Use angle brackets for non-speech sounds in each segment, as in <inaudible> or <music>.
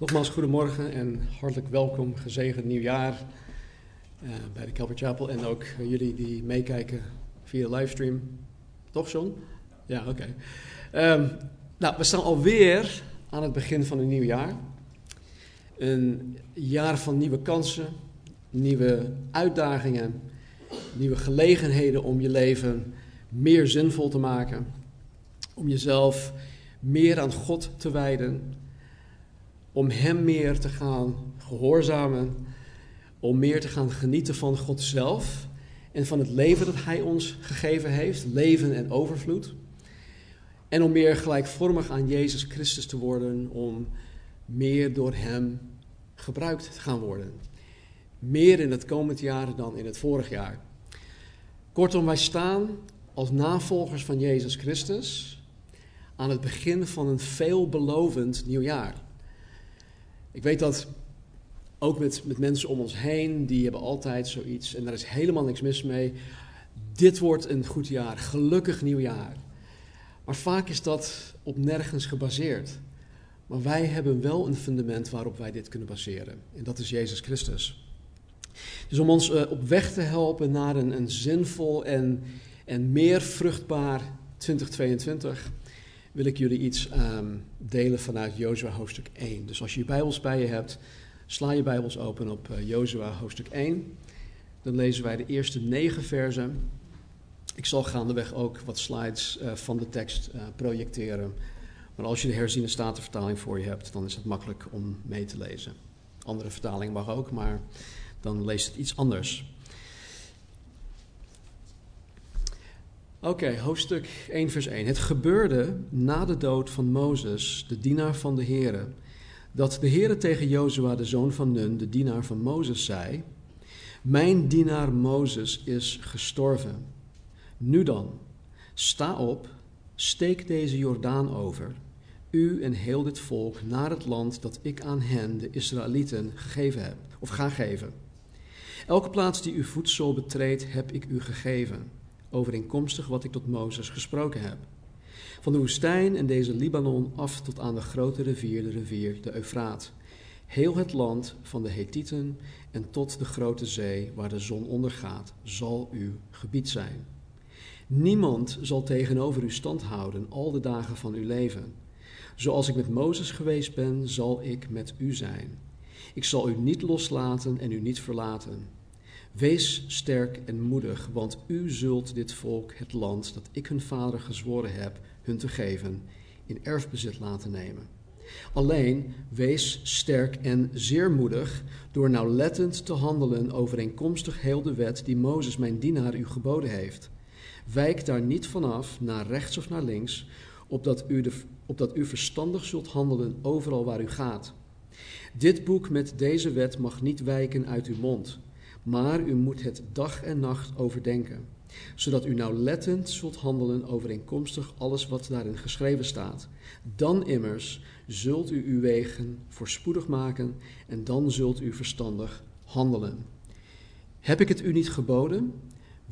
Nogmaals, goedemorgen en hartelijk welkom, gezegend nieuwjaar uh, bij de Calvary Chapel en ook jullie die meekijken via de livestream. Toch, John? Ja, oké. Um, nou, we staan alweer aan het begin van een nieuw jaar. Een jaar van nieuwe kansen, nieuwe uitdagingen, nieuwe gelegenheden om je leven meer zinvol te maken. Om jezelf meer aan God te wijden om Hem meer te gaan gehoorzamen, om meer te gaan genieten van God zelf en van het leven dat Hij ons gegeven heeft, leven en overvloed. En om meer gelijkvormig aan Jezus Christus te worden, om meer door Hem gebruikt te gaan worden. Meer in het komend jaar dan in het vorig jaar. Kortom, wij staan als navolgers van Jezus Christus aan het begin van een veelbelovend nieuwjaar. Ik weet dat ook met, met mensen om ons heen, die hebben altijd zoiets, en daar is helemaal niks mis mee. Dit wordt een goed jaar, gelukkig nieuwjaar. Maar vaak is dat op nergens gebaseerd. Maar wij hebben wel een fundament waarop wij dit kunnen baseren. En dat is Jezus Christus. Dus om ons uh, op weg te helpen naar een, een zinvol en, en meer vruchtbaar 2022, wil ik jullie iets um, delen vanuit Jozua hoofdstuk 1. Dus als je je Bijbels bij je hebt, sla je Bijbels open op uh, Jozua hoofdstuk 1. Dan lezen wij de eerste negen versen. Ik zal gaandeweg ook wat slides uh, van de tekst uh, projecteren. Maar als je de herziene statenvertaling voor je hebt, dan is het makkelijk om mee te lezen. Andere vertaling mag ook, maar dan leest het iets anders. Oké, hoofdstuk 1, vers 1. Het gebeurde na de dood van Mozes, de dienaar van de Heere, dat de Heere tegen Jozua, de zoon van Nun, de dienaar van Mozes, zei: Mijn dienaar Mozes is gestorven. Nu dan, sta op, steek deze Jordaan over, u en heel dit volk, naar het land dat ik aan hen, de Israëlieten, gegeven heb, of ga geven. Elke plaats die uw voedsel betreedt, heb ik u gegeven overeenkomstig wat ik tot Mozes gesproken heb. Van de woestijn en deze Libanon af tot aan de grote rivier, de rivier de Eufraat. Heel het land van de Hethieten en tot de grote zee waar de zon ondergaat, zal uw gebied zijn. Niemand zal tegenover u stand houden al de dagen van uw leven. Zoals ik met Mozes geweest ben, zal ik met u zijn. Ik zal u niet loslaten en u niet verlaten. Wees sterk en moedig, want u zult dit volk het land dat ik hun vader gezworen heb hun te geven, in erfbezit laten nemen. Alleen wees sterk en zeer moedig door nauwlettend te handelen overeenkomstig heel de wet die Mozes mijn dienaar u geboden heeft. Wijk daar niet vanaf, naar rechts of naar links, opdat u, de, opdat u verstandig zult handelen overal waar u gaat. Dit boek met deze wet mag niet wijken uit uw mond maar u moet het dag en nacht overdenken, zodat u nauwlettend zult handelen overeenkomstig alles wat daarin geschreven staat. Dan immers zult u uw wegen voorspoedig maken en dan zult u verstandig handelen. Heb ik het u niet geboden?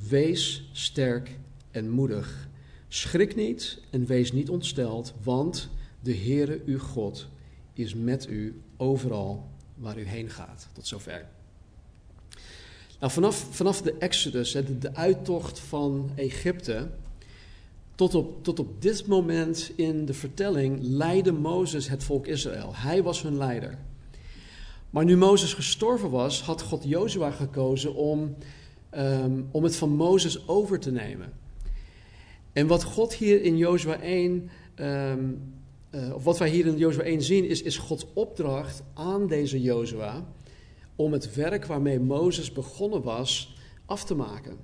Wees sterk en moedig. Schrik niet en wees niet ontsteld, want de Heere uw God is met u overal waar u heen gaat. Tot zover. Nou, vanaf, vanaf de Exodus, de, de uittocht van Egypte, tot op, tot op dit moment in de vertelling leidde Mozes het volk Israël. Hij was hun leider. Maar nu Mozes gestorven was, had God Jozua gekozen om, um, om het van Mozes over te nemen. En wat God hier in Jozua 1, um, uh, of wat wij hier in Jozua 1 zien, is, is Gods opdracht aan deze Jozua om het werk waarmee Mozes begonnen was af te maken.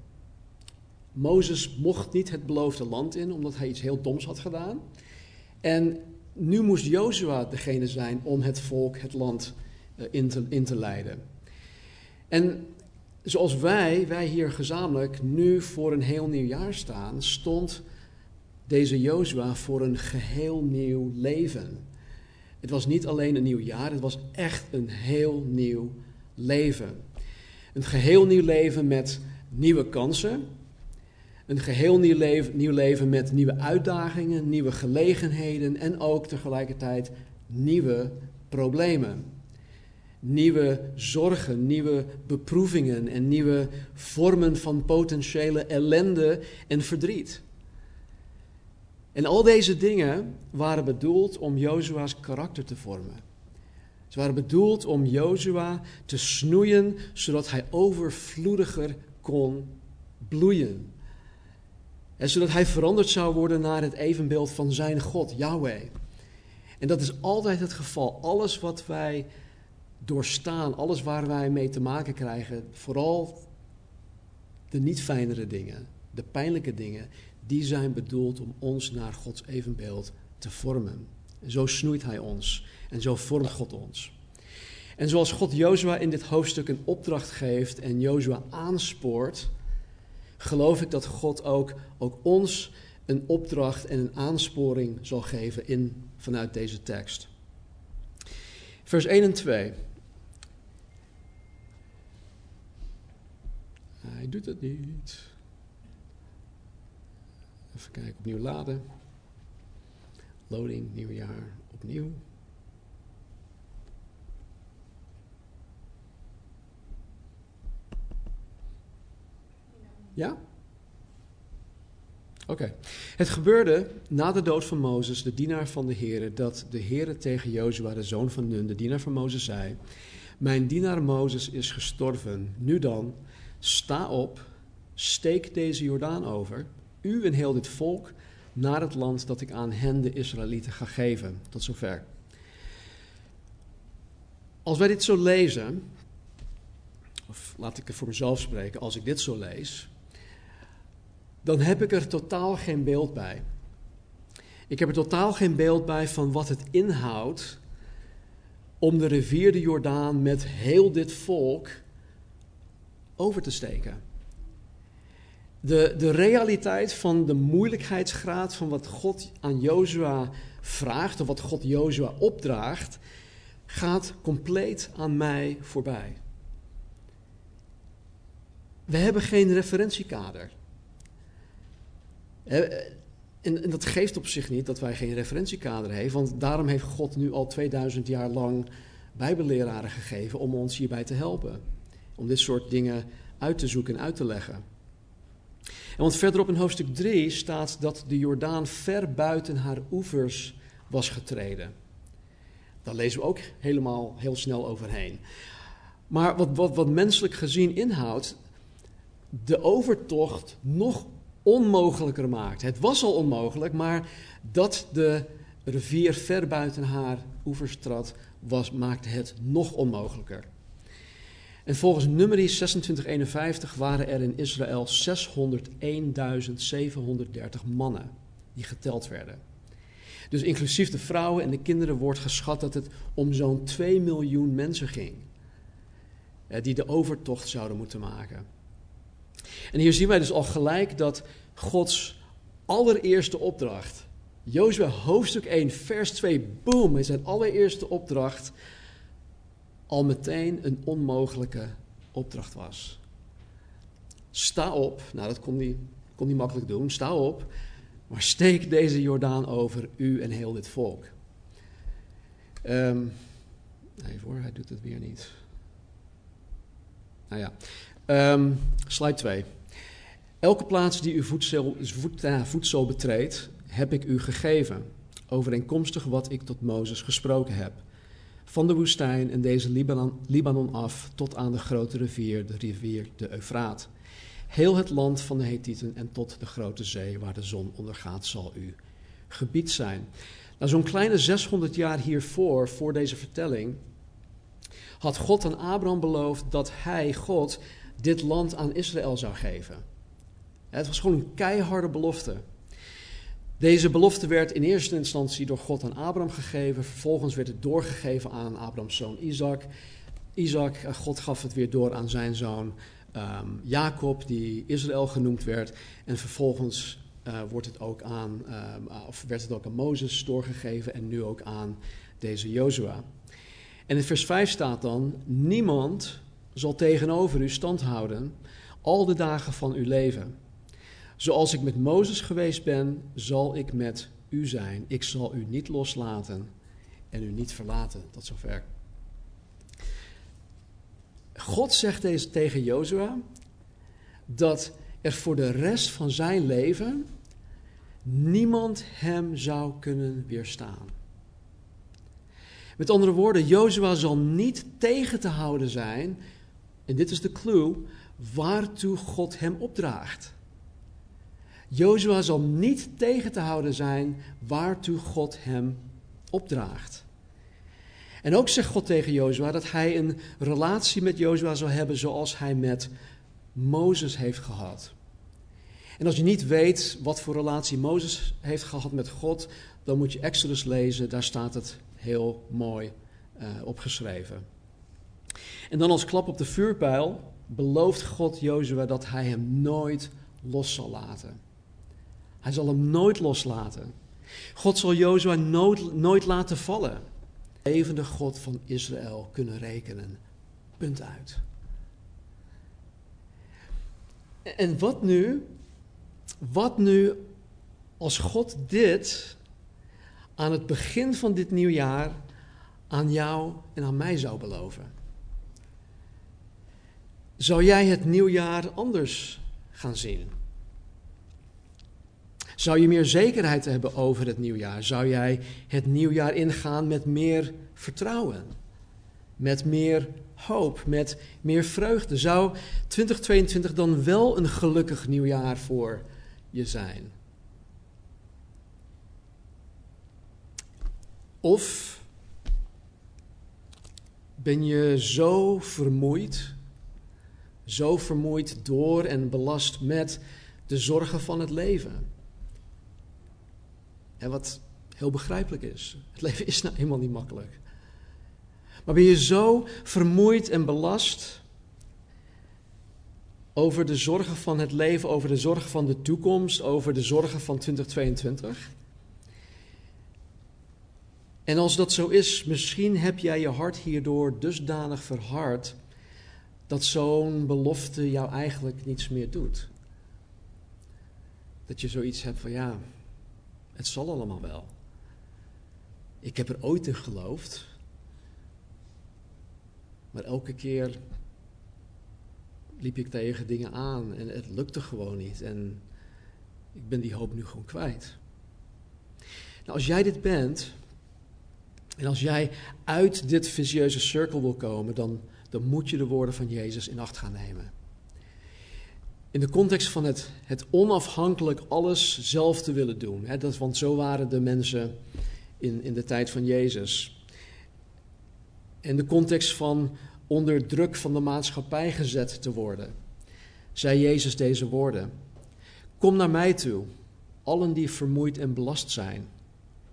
Mozes mocht niet het beloofde land in, omdat hij iets heel doms had gedaan. En nu moest Jozua degene zijn om het volk het land eh, in te, in te leiden. En zoals wij, wij hier gezamenlijk, nu voor een heel nieuw jaar staan, stond deze Jozua voor een geheel nieuw leven. Het was niet alleen een nieuw jaar, het was echt een heel nieuw leven. Een geheel nieuw leven met nieuwe kansen. Een geheel nieuw leven, nieuw leven met nieuwe uitdagingen, nieuwe gelegenheden en ook tegelijkertijd nieuwe problemen. Nieuwe zorgen, nieuwe beproevingen en nieuwe vormen van potentiële ellende en verdriet. En al deze dingen waren bedoeld om Jozua's karakter te vormen. Ze waren bedoeld om Jozua te snoeien, zodat hij overvloediger kon bloeien. En zodat hij veranderd zou worden naar het evenbeeld van zijn God, Yahweh. En dat is altijd het geval. Alles wat wij doorstaan, alles waar wij mee te maken krijgen, vooral de niet fijnere dingen, de pijnlijke dingen, die zijn bedoeld om ons naar Gods evenbeeld te vormen. Zo snoeit Hij ons en zo vormt God ons. En zoals God Jozua in dit hoofdstuk een opdracht geeft en Jozua aanspoort, geloof ik dat God ook, ook ons een opdracht en een aansporing zal geven in, vanuit deze tekst. Vers 1 en 2. Hij doet het niet. Even kijken, opnieuw laden. Loading, nieuw jaar, opnieuw. Ja? Oké. Het gebeurde na de dood van Mozes, de dienaar van de Heer, dat de Heer tegen Jozua, de zoon van Nun, de dienaar van Mozes, zei: Mijn dienaar Mozes is gestorven. Nu dan, sta op, steek deze Jordaan over u en heel dit volk naar het land dat ik aan hen, de Israëlieten, ga geven. Tot zover. Als wij dit zo lezen, of laat ik er voor mezelf spreken, als ik dit zo lees, dan heb ik er totaal geen beeld bij. Ik heb er totaal geen beeld bij van wat het inhoudt om de rivier de Jordaan met heel dit volk over te steken de, de realiteit van de moeilijkheidsgraad van wat God aan Jozua vraagt, of wat God Jozua opdraagt, gaat compleet aan mij voorbij. We hebben geen referentiekader. En, en dat geeft op zich niet dat wij geen referentiekader hebben, want daarom heeft God nu al 2000 jaar lang Bijbelleraren gegeven om ons hierbij te helpen. Om dit soort dingen uit te zoeken en uit te leggen. Want verderop in hoofdstuk 3 staat dat de Jordaan ver buiten haar oevers was getreden. Daar lezen we ook helemaal heel snel overheen. Maar wat, wat, wat menselijk gezien inhoudt, de overtocht nog onmogelijker maakt. Het was al onmogelijk, maar dat de rivier ver buiten haar oevers trad, was, maakte het nog onmogelijker. En volgens nummerie 2651 waren er in Israël 601.730 mannen die geteld werden. Dus inclusief de vrouwen en de kinderen wordt geschat dat het om zo'n 2 miljoen mensen ging. Die de overtocht zouden moeten maken. En hier zien wij dus al gelijk dat Gods allereerste opdracht, Jozua hoofdstuk 1, vers 2, boom, is zijn allereerste opdracht al meteen een onmogelijke opdracht was. Sta op, nou dat kon hij, kon hij makkelijk doen, sta op, maar steek deze Jordaan over u en heel dit volk. Um, even hoor, hij doet het weer niet. Nou ja, um, slide 2. Elke plaats die uw voedsel, uh, voedsel betreedt, heb ik u gegeven, overeenkomstig wat ik tot Mozes gesproken heb van de woestijn en deze Libanon, Libanon af tot aan de grote rivier, de rivier de Eufraat. Heel het land van de Hethieten en tot de grote zee waar de zon ondergaat zal u gebied zijn. Nou, zo'n kleine 600 jaar hiervoor, voor deze vertelling, had God aan Abraham beloofd dat hij, God, dit land aan Israël zou geven. Het was gewoon een keiharde belofte. Deze belofte werd in eerste instantie door God aan Abraham gegeven. Vervolgens werd het doorgegeven aan Abrahams zoon Isaac. Isaac, eh, God gaf het weer door aan zijn zoon ehm, Jacob, die Israël genoemd werd. En vervolgens uh, wordt het ook aan, ehm, of werd het ook aan Mozes doorgegeven en nu ook aan deze Jozua. En in vers 5 staat dan: Niemand zal tegenover u stand houden al de dagen van uw leven. Zoals ik met Mozes geweest ben, zal ik met u zijn. Ik zal u niet loslaten en u niet verlaten. Tot zover. God zegt deze tegen Jozua dat er voor de rest van zijn leven niemand hem zou kunnen weerstaan. Met andere woorden, Jozua zal niet tegen te houden zijn, en dit is de clue, waartoe God hem opdraagt. Jozua zal niet tegen te houden zijn waartoe God hem opdraagt. En ook zegt God tegen Jozua dat hij een relatie met Jozua zal hebben zoals hij met Mozes heeft gehad. En als je niet weet wat voor relatie Mozes heeft gehad met God, dan moet je Exodus lezen, daar staat het heel mooi uh, opgeschreven. En dan als klap op de vuurpijl belooft God Jozua dat hij hem nooit los zal laten. Hij zal hem nooit loslaten. God zal Jozua nooit, laten vallen. Levende God van Israël kunnen rekenen. Punt uit. En wat nu? Wat nu als God dit aan het begin van dit nieuwjaar aan jou en aan mij zou beloven? Zou jij het nieuwjaar anders gaan zien? Zou je meer zekerheid hebben over het nieuwjaar? Zou jij het nieuwjaar ingaan met meer vertrouwen? Met meer hoop, met meer vreugde? Zou 2022 dan wel een gelukkig nieuwjaar voor je zijn? Of ben je zo vermoeid, zo vermoeid door en belast met de zorgen van het leven? En wat heel begrijpelijk is. Het leven is nou eenmaal niet makkelijk. Maar ben je zo vermoeid en belast over de zorgen van het leven, over de zorgen van de toekomst, over de zorgen van 2022? En als dat zo is, misschien heb jij je hart hierdoor dusdanig verhard dat zo'n belofte jou eigenlijk niets meer doet. Dat je zoiets hebt van ja, het zal allemaal wel. Ik heb er ooit in geloofd, maar elke keer liep ik tegen dingen aan en het lukte gewoon niet. En ik ben die hoop nu gewoon kwijt. Nou, als jij dit bent, en als jij uit dit visieuze cirkel wil komen, dan, dan moet je de woorden van Jezus in acht gaan nemen in de context van het, het onafhankelijk alles zelf te willen doen. Hè, dat, want zo waren de mensen in, in de tijd van Jezus. In de context van onder druk van de maatschappij gezet te worden, zei Jezus deze woorden: Kom naar mij toe, allen die vermoeid en belast zijn,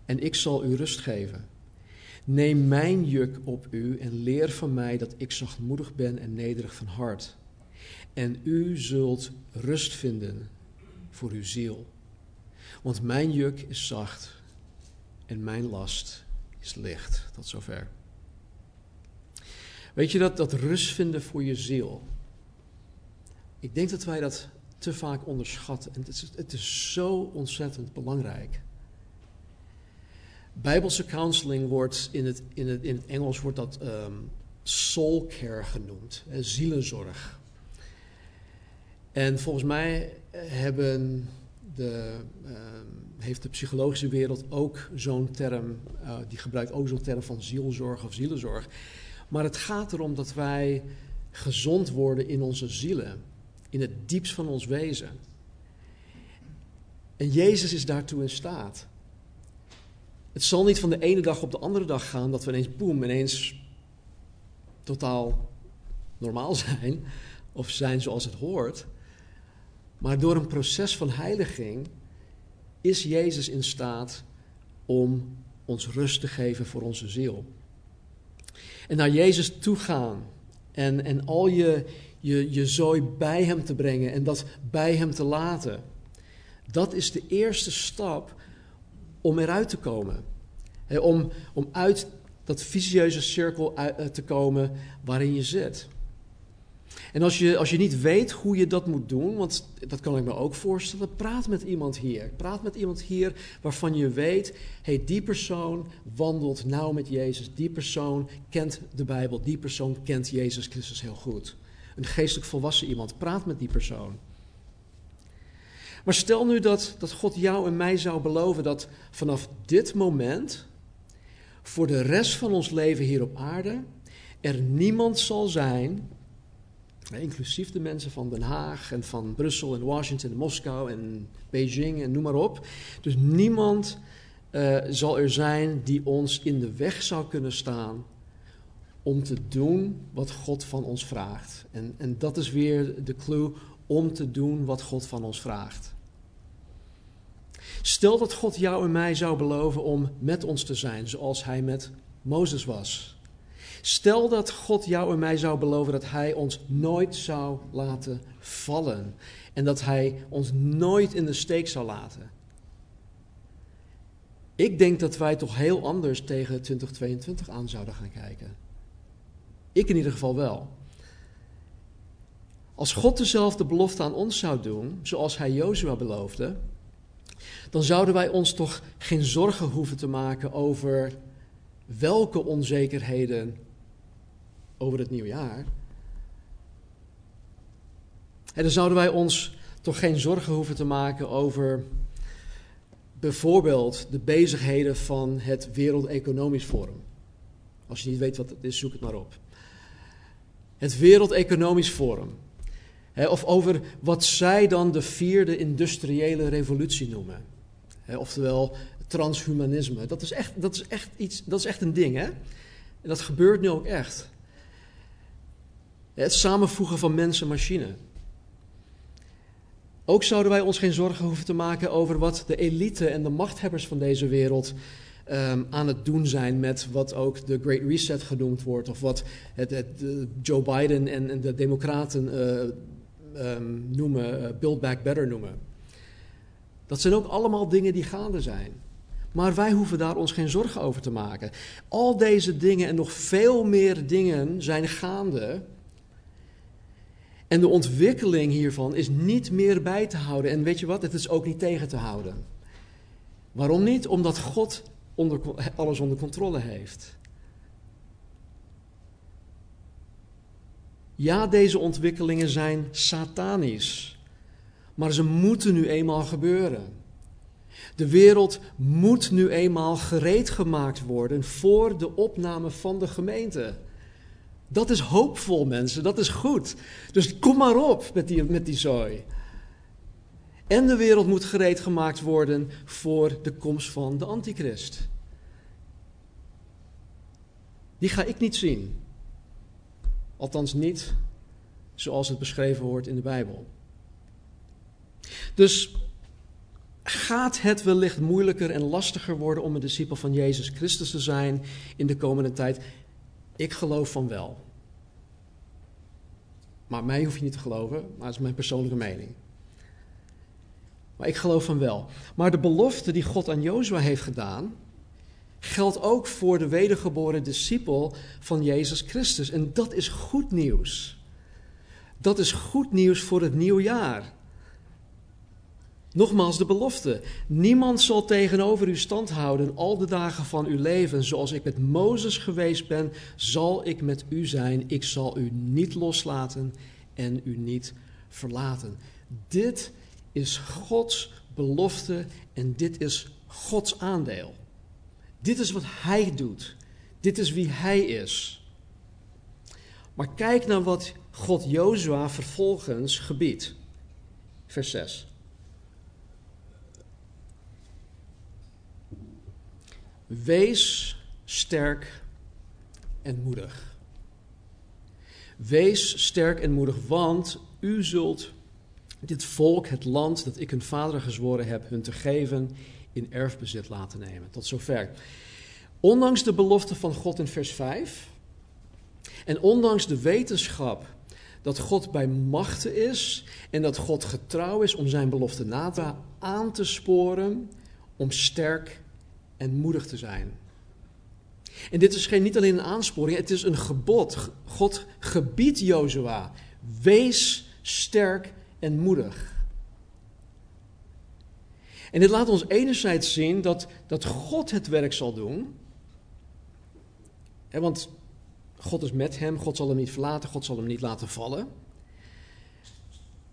en ik zal u rust geven. Neem mijn juk op u en leer van mij dat ik zachtmoedig ben en nederig van hart en u zult rust vinden voor uw ziel. Want mijn juk is zacht en mijn last is licht. Tot zover. Weet je dat, dat rust vinden voor je ziel? Ik denk dat wij dat te vaak onderschatten. En het is, het is zo ontzettend belangrijk. Bijbelse counseling wordt in het, in het, in het Engels wordt dat um, soul care genoemd, zielenzorg. En volgens mij hebben de, uh, heeft de psychologische wereld ook zo'n term, uh, die gebruikt ook zo'n term van zielzorg of zielenzorg. Maar het gaat erom dat wij gezond worden in onze zielen, in het diepst van ons wezen. En Jezus is daartoe in staat. Het zal niet van de ene dag op de andere dag gaan dat we ineens, boem, ineens totaal normaal zijn of zijn zoals het hoort. Maar door een proces van heiliging is Jezus in staat om ons rust te geven voor onze ziel. En naar Jezus toe gaan. En, en al je, je, je zooi bij Hem te brengen en dat bij Hem te laten. Dat is de eerste stap om eruit te komen. om, om uit dat vicieuze cirkel eh, te komen waarin je zit. En als je, als je niet weet hoe je dat moet doen, want dat kan ik me ook voorstellen, praat met iemand hier. Praat met iemand hier waarvan je weet, hey, die persoon wandelt nauw met Jezus. Die persoon kent de Bijbel. Die persoon kent Jezus Christus heel goed. Een geestelijk volwassen iemand. Praat met die persoon. Maar stel nu dat, dat God jou en mij zou beloven dat vanaf dit moment, voor de rest van ons leven hier op aarde, er niemand zal zijn Inclusief de mensen van Den Haag en van Brussel en Washington en Moskou en Beijing en noem maar op. Dus niemand uh, zal er zijn die ons in de weg zou kunnen staan om te doen wat God van ons vraagt. En, en dat is weer de clue om te doen wat God van ons vraagt. Stel dat God jou en mij zou beloven om met ons te zijn, zoals hij met Mozes was. Stel dat God jou en mij zou beloven dat Hij ons nooit zou laten vallen. En dat Hij ons nooit in de steek zou laten. Ik denk dat wij toch heel anders tegen 2022 aan zouden gaan kijken. Ik in ieder geval wel. Als God dezelfde belofte aan ons zou doen, zoals Hij Jozua beloofde, dan zouden wij ons toch geen zorgen hoeven te maken over welke onzekerheden over het nieuwe jaar. Dan zouden wij ons toch geen zorgen hoeven te maken over bijvoorbeeld de bezigheden van het Wereld Economisch Forum. Als je niet weet wat het is, zoek het maar op. Het Wereld Economisch Forum. of over wat zij dan de vierde industriële revolutie noemen. oftewel transhumanisme. Dat is, echt, dat, is echt iets, dat is echt een ding, hè? En dat gebeurt nu ook echt. Het samenvoegen van mens en machine. Ook zouden wij ons geen zorgen hoeven te maken over wat de elite en de machthebbers van deze wereld um, aan het doen zijn met wat ook de Great Reset genoemd wordt, of wat het, het Joe Biden en, de Democraten uh, um, noemen, uh, Build Back Better noemen. Dat zijn ook allemaal dingen die gaande zijn. Maar wij hoeven daar ons geen zorgen over te maken. Al deze dingen en nog veel meer dingen zijn gaande en de ontwikkeling hiervan is niet meer bij te houden. En weet je wat? Het is ook niet tegen te houden. Waarom niet? Omdat God alles onder controle heeft. Ja, deze ontwikkelingen zijn satanisch. Maar ze moeten nu eenmaal gebeuren. De wereld moet nu eenmaal gereed gemaakt worden voor de opname van de gemeente. Dat is hoopvol, mensen. Dat is goed. Dus kom maar op met die, met die zooi. En de wereld moet gereed gemaakt worden voor de komst van de antichrist. Die ga ik niet zien. Althans niet zoals het beschreven wordt in de Bijbel. Dus gaat het wellicht moeilijker en lastiger worden om een discipel van Jezus Christus te zijn in de komende tijd? Ik geloof van wel. Maar mij hoef je niet te geloven, maar dat is mijn persoonlijke mening. Maar ik geloof van wel. Maar de belofte die God aan Jozua heeft gedaan, geldt ook voor de wedergeboren discipel van Jezus Christus. En dat is goed nieuws. Dat is goed nieuws voor het nieuwe jaar. Nogmaals de belofte. Niemand zal tegenover u stand houden al de dagen van uw leven. Zoals ik met Mozes geweest ben, zal ik met u zijn. Ik zal u niet loslaten en u niet verlaten. Dit is Gods belofte en dit is Gods aandeel. Dit is wat Hij doet. Dit is wie Hij is. Maar kijk naar wat God Jozua vervolgens gebiedt. Vers 6. Wees sterk en moedig. Wees sterk en moedig, want u zult dit volk, het land dat ik hun vader gezworen heb, hun te geven, in erfbezit laten nemen. Tot zover. Ondanks de belofte van God in vers 5 En ondanks de wetenschap dat God bij machten is en dat God getrouw is om zijn belofte na te aan te sporen om sterk en moedig te zijn. En dit is geen, niet alleen een aansporing, het is een gebod. God gebiedt Jozua, wees sterk en moedig. En dit laat ons enerzijds zien dat, dat God het werk zal doen. want God is met hem, God zal hem niet verlaten, God zal hem niet laten vallen.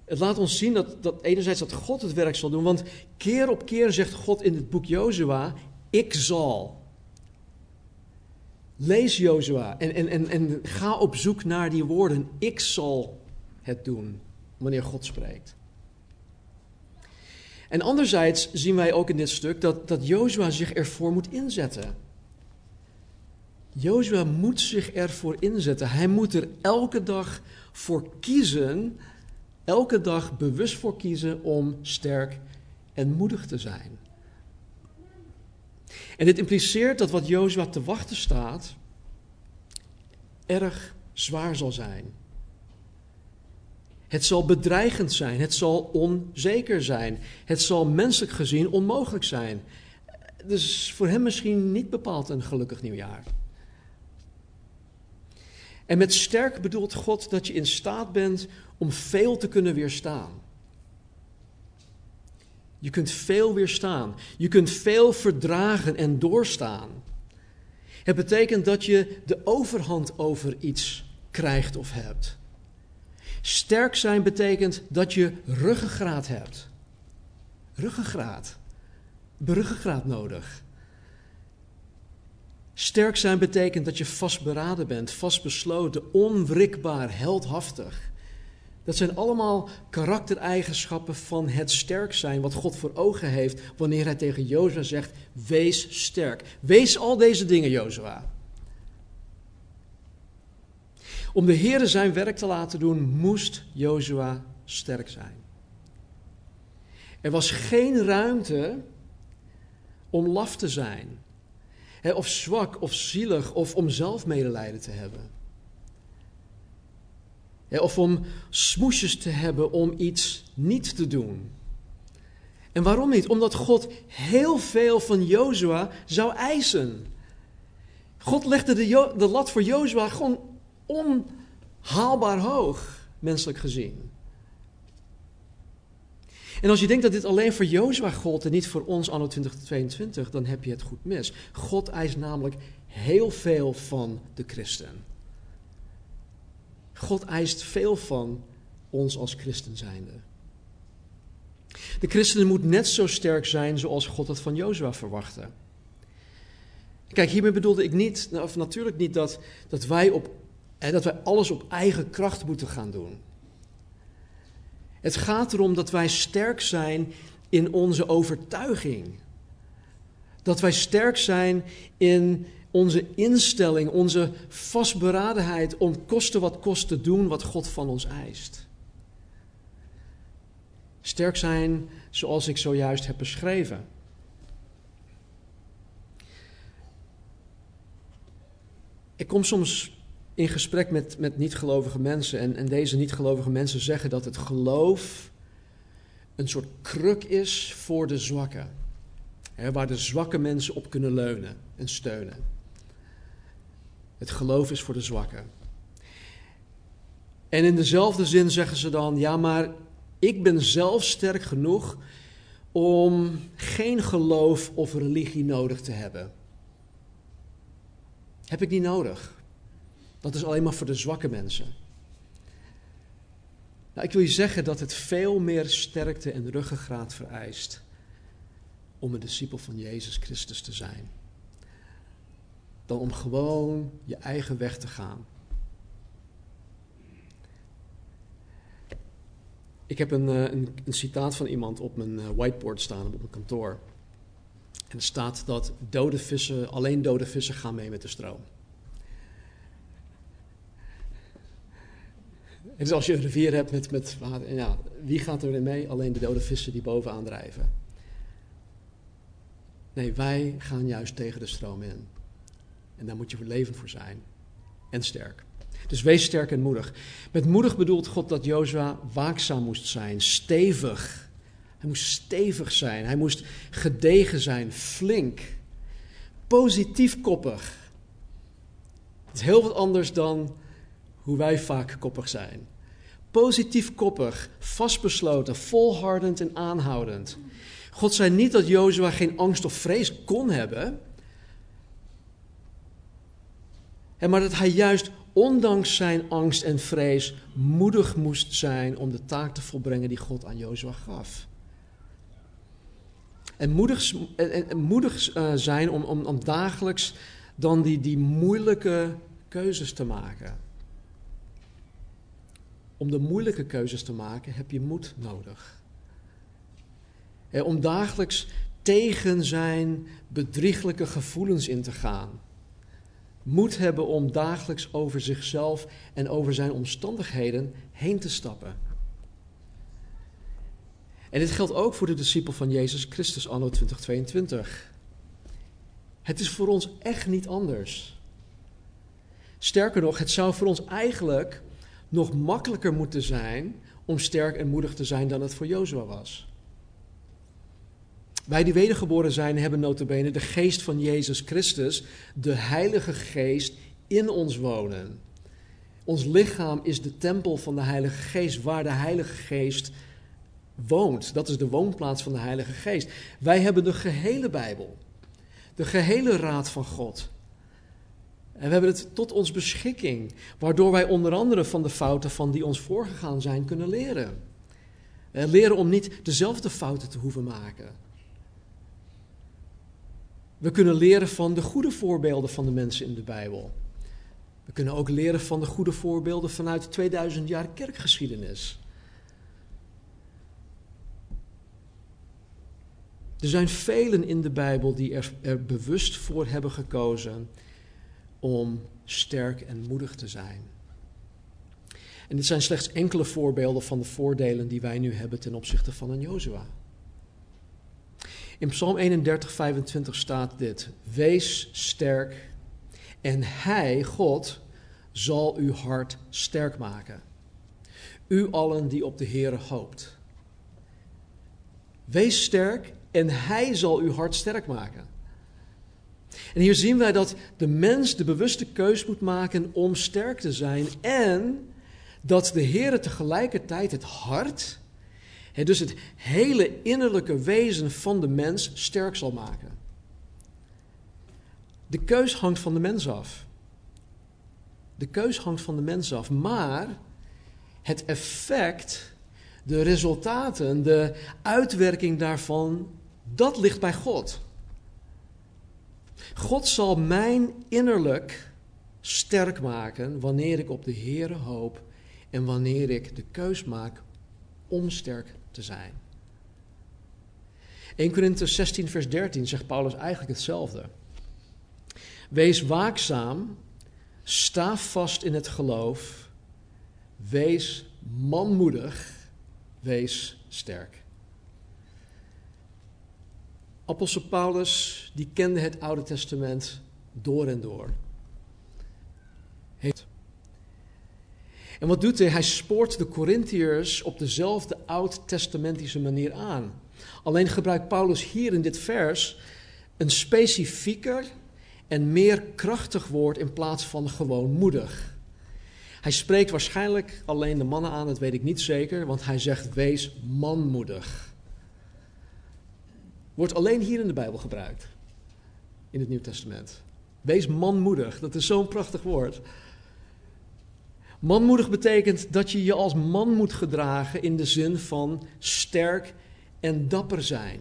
Het laat ons zien dat, dat enerzijds dat God het werk zal doen, want keer op keer zegt God in het boek Jozua, ik zal. Lees Jozua en, en, en, en ga op zoek naar die woorden, ik zal het doen, wanneer God spreekt. En anderzijds zien wij ook in dit stuk dat, dat Jozua zich ervoor moet inzetten. Jozua moet zich ervoor inzetten. Hij moet er elke dag voor kiezen, elke dag bewust voor kiezen om sterk en moedig te zijn. En dit impliceert dat wat Jozua te wachten staat erg zwaar zal zijn. Het zal bedreigend zijn, het zal onzeker zijn, het zal menselijk gezien onmogelijk zijn. Dus voor hem misschien niet bepaald een gelukkig nieuwjaar. En met sterk bedoelt God dat je in staat bent om veel te kunnen weerstaan. Je kunt veel weerstaan. Je kunt veel verdragen en doorstaan. Het betekent dat je de overhand over iets krijgt of hebt. Sterk zijn betekent dat je ruggengraat hebt. Ruggengraat. Ruggengraat nodig. Sterk zijn betekent dat je vastberaden bent, vastbesloten, onwrikbaar, heldhaftig. Dat zijn allemaal karaktereigenschappen van het sterk zijn wat God voor ogen heeft wanneer hij tegen Jozua zegt: Wees sterk. Wees al deze dingen, Jozua. Om de Heere zijn werk te laten doen, moest Jozua sterk zijn. Er was geen ruimte om laf te zijn, of zwak of zielig, of om zelf medelijden te hebben. Of om smoesjes te hebben om iets niet te doen. En waarom niet? Omdat God heel veel van Jozua zou eisen. God legde de, de lat voor Jozua gewoon onhaalbaar hoog, menselijk gezien. En als je denkt dat dit alleen voor Jozua gold en niet voor ons anno 2022, dan heb je het goed mis. God eist namelijk heel veel van de christen. God eist veel van ons als christen zijnde. De christen moet net zo sterk zijn zoals God het van Jozua verwachtte. Kijk, hiermee bedoelde ik niet, of natuurlijk niet dat, dat wij op dat wij alles op eigen kracht moeten gaan doen. Het gaat erom dat wij sterk zijn in onze overtuiging. Dat wij sterk zijn in onze instelling, onze vastberadenheid om koste wat kost te doen wat God van ons eist. Sterk zijn zoals ik zojuist heb beschreven. Ik kom soms in gesprek met, met niet-gelovige mensen. En, en deze niet-gelovige mensen zeggen dat het geloof een soort kruk is voor de zwakken. Waar de zwakke mensen op kunnen leunen en steunen. Het geloof is voor de zwakken. En in dezelfde zin zeggen ze dan: ja, maar ik ben zelf sterk genoeg om geen geloof of religie nodig te hebben. Heb ik niet nodig? Dat is alleen maar voor de zwakke mensen. Nou, ik wil je zeggen dat het veel meer sterkte en ruggengraat vereist om een discipel van Jezus Christus te zijn. Dan om gewoon je eigen weg te gaan. Ik heb een, eh, een, een citaat van iemand op mijn eh, whiteboard staan op mijn kantoor. En er staat dat dode vissen, alleen dode vissen gaan mee met de stroom. Dus als je een rivier hebt met, met water, ja, wie gaat erin mee? Alleen de dode vissen die bovenaan drijven. Nee, wij gaan juist tegen de stroom in. En daar moet je leven voor zijn. En sterk. Dus wees sterk en moedig. Met moedig bedoelt God dat Jozua waakzaam moest zijn, stevig. Hij moest stevig zijn, hij moest gedegen zijn, flink, positief koppig. Het is heel wat anders dan hoe wij vaak koppig zijn. Positief koppig, vastbesloten, volhardend en aanhoudend. God zei niet dat Jozua geen angst of vrees kon hebben, maar dat hij juist ondanks zijn angst en vrees moedig moest zijn om de taak te volbrengen die God aan Jozua gaf. En moedig, en, en uh, zijn om, om, om dagelijks dan die, die moeilijke keuzes te maken. Om de moeilijke keuzes te maken heb je moed nodig. En om dagelijks tegen zijn bedrieglijke gevoelens in te gaan moed hebben om dagelijks over zichzelf en over zijn omstandigheden heen te stappen. En dit geldt ook voor de discipel van Jezus Christus anno 2022. Het is voor ons echt niet anders. Sterker nog, het zou voor ons eigenlijk nog makkelijker moeten zijn om sterk en moedig te zijn dan het voor Jozua was. Wij die wedergeboren zijn, hebben notabene de geest van Jezus Christus, de Heilige Geest, in ons wonen. Ons lichaam is de tempel van de Heilige Geest, waar de Heilige Geest woont. Dat is de woonplaats van de Heilige Geest. Wij hebben de gehele Bijbel, de gehele Raad van God. En we hebben het tot ons beschikking, waardoor wij onder andere van de fouten van die ons voorgegaan zijn kunnen leren. Leren om niet dezelfde fouten te hoeven maken. We kunnen leren van de goede voorbeelden van de mensen in de Bijbel. We kunnen ook leren van de goede voorbeelden vanuit 2000 jaar kerkgeschiedenis. Er zijn velen in de Bijbel die er, er, bewust voor hebben gekozen om sterk en moedig te zijn. En dit zijn slechts enkele voorbeelden van de voordelen die wij nu hebben ten opzichte van een Jozua. In Psalm 31, 25 staat dit: Wees sterk en Hij, God, zal uw hart sterk maken. U allen die op de Heere hoopt. Wees sterk en Hij zal uw hart sterk maken. En hier zien wij dat de mens de bewuste keus moet maken om sterk te zijn en dat de Heere tegelijkertijd het hart dus het hele innerlijke wezen van de mens sterk zal maken. De keus hangt van de mens af. De keus hangt van de mens af, maar het effect, de resultaten, de uitwerking daarvan, dat ligt bij God. God zal mijn innerlijk sterk maken wanneer ik op de Heere hoop en wanneer ik de keus maak om sterk te zijn. 1 Korinther 16, vers 13 zegt Paulus eigenlijk hetzelfde. Wees waakzaam, sta vast in het geloof, wees manmoedig, wees sterk. Apostel Paulus, die kende het Oude Testament door en door. En wat doet hij? Hij spoort de Corinthiërs op dezelfde oud-testamentische manier aan. Alleen gebruikt Paulus hier in dit vers een specifieker en meer krachtig woord in plaats van gewoon moedig. Hij spreekt waarschijnlijk alleen de mannen aan, dat weet ik niet zeker, want hij zegt wees manmoedig. Wordt alleen hier in de Bijbel gebruikt, in het Nieuw Testament. Wees manmoedig, dat is zo'n prachtig woord. Manmoedig betekent dat je je als man moet gedragen in de zin van sterk en dapper zijn.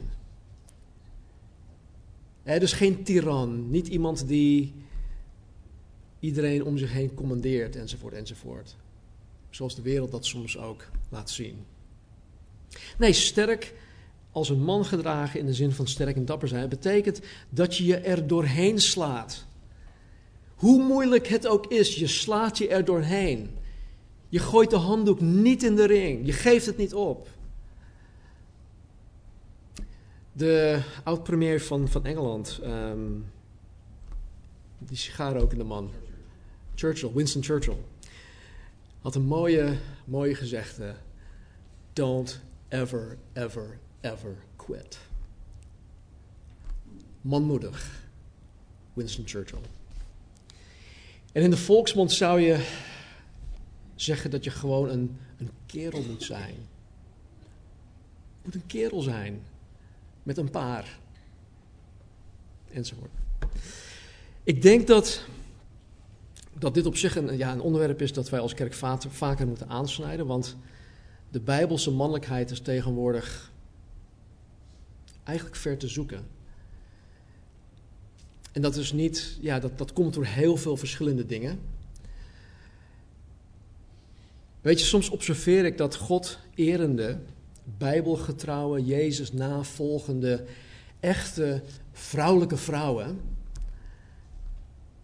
dus geen tiran, niet iemand die iedereen om zich heen commandeert enzovoort enzovoort. Zoals de wereld dat soms ook laat zien. Nee, sterk als een man gedragen in de zin van sterk en dapper zijn, betekent dat je je er doorheen slaat. Hoe moeilijk het ook is, je slaat je er doorheen. Je gooit de handdoek niet in de ring. Je geeft het niet op. De oud-premier van, van Engeland, um, die sigaarrokende man, Churchill, Winston Churchill, had een mooie, mooie gezegde. Don't ever, ever, ever quit. Manmoedig. Winston Churchill. En in de volksmond zou je zeggen dat je gewoon een, een kerel moet zijn. Je moet een kerel zijn. Met een paar. Enzovoort. Ik denk dat, dat dit op zich een, ja, een onderwerp is dat wij als kerk vaker moeten aansnijden. Want de bijbelse mannelijkheid is tegenwoordig eigenlijk ver te zoeken. En dat is niet, ja, dat, dat komt door heel veel verschillende dingen. Weet je, soms observeer ik dat God erende, bijbelgetrouwe, Jezus navolgende, echte vrouwelijke vrouwen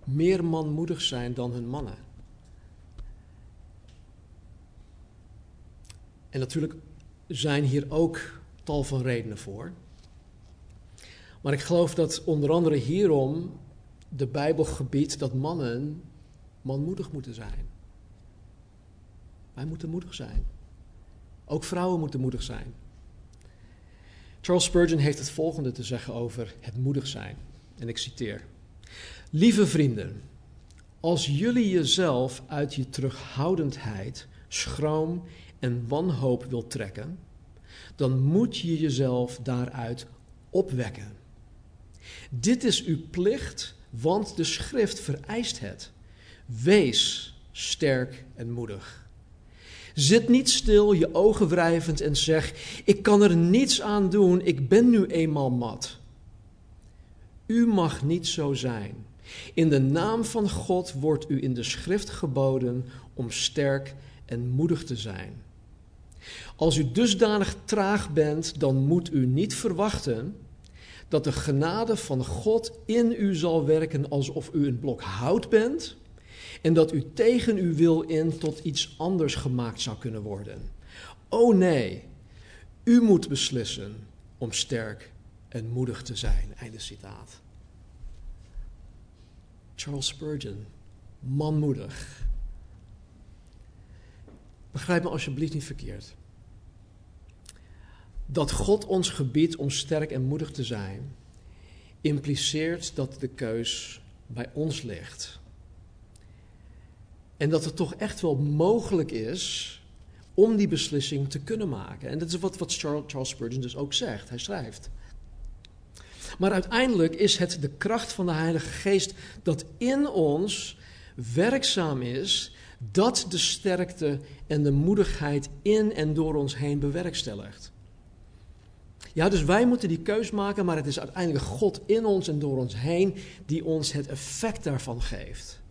meer manmoedig zijn dan hun mannen. En natuurlijk zijn hier ook tal van redenen voor. Maar ik geloof dat onder andere hierom de Bijbel gebiedt dat mannen manmoedig moeten zijn. Wij moeten moedig zijn. Ook vrouwen moeten moedig zijn. Charles Spurgeon heeft het volgende te zeggen over het moedig zijn. En ik citeer: Lieve vrienden, als jullie jezelf uit je terughoudendheid, schroom en wanhoop wilt trekken, dan moet je jezelf daaruit opwekken. Dit is uw plicht, want de schrift vereist het. Wees sterk en moedig. Zit niet stil, je ogen wrijvend en zeg: Ik kan er niets aan doen, ik ben nu eenmaal mat. U mag niet zo zijn. In de naam van God wordt u in de schrift geboden om sterk en moedig te zijn. Als u dusdanig traag bent, dan moet u niet verwachten dat de genade van God in u zal werken alsof u een blok hout bent en dat u tegen uw wil in tot iets anders gemaakt zou kunnen worden. Oh nee, u moet beslissen om sterk en moedig te zijn. Einde citaat. Charles Spurgeon, manmoedig. Begrijp me alsjeblieft niet verkeerd. Dat God ons gebiedt om sterk en moedig te zijn, impliceert dat de keus bij ons ligt. En dat het toch echt wel mogelijk is om die beslissing te kunnen maken. En dat is wat, wat Charles Spurgeon dus ook zegt. Hij schrijft. Maar uiteindelijk is het de kracht van de Heilige Geest dat in ons werkzaam is, dat de sterkte en de moedigheid in en door ons heen bewerkstelligt. Ja, dus wij moeten die keus maken, maar het is uiteindelijk God in ons en door ons heen die ons het effect daarvan geeft.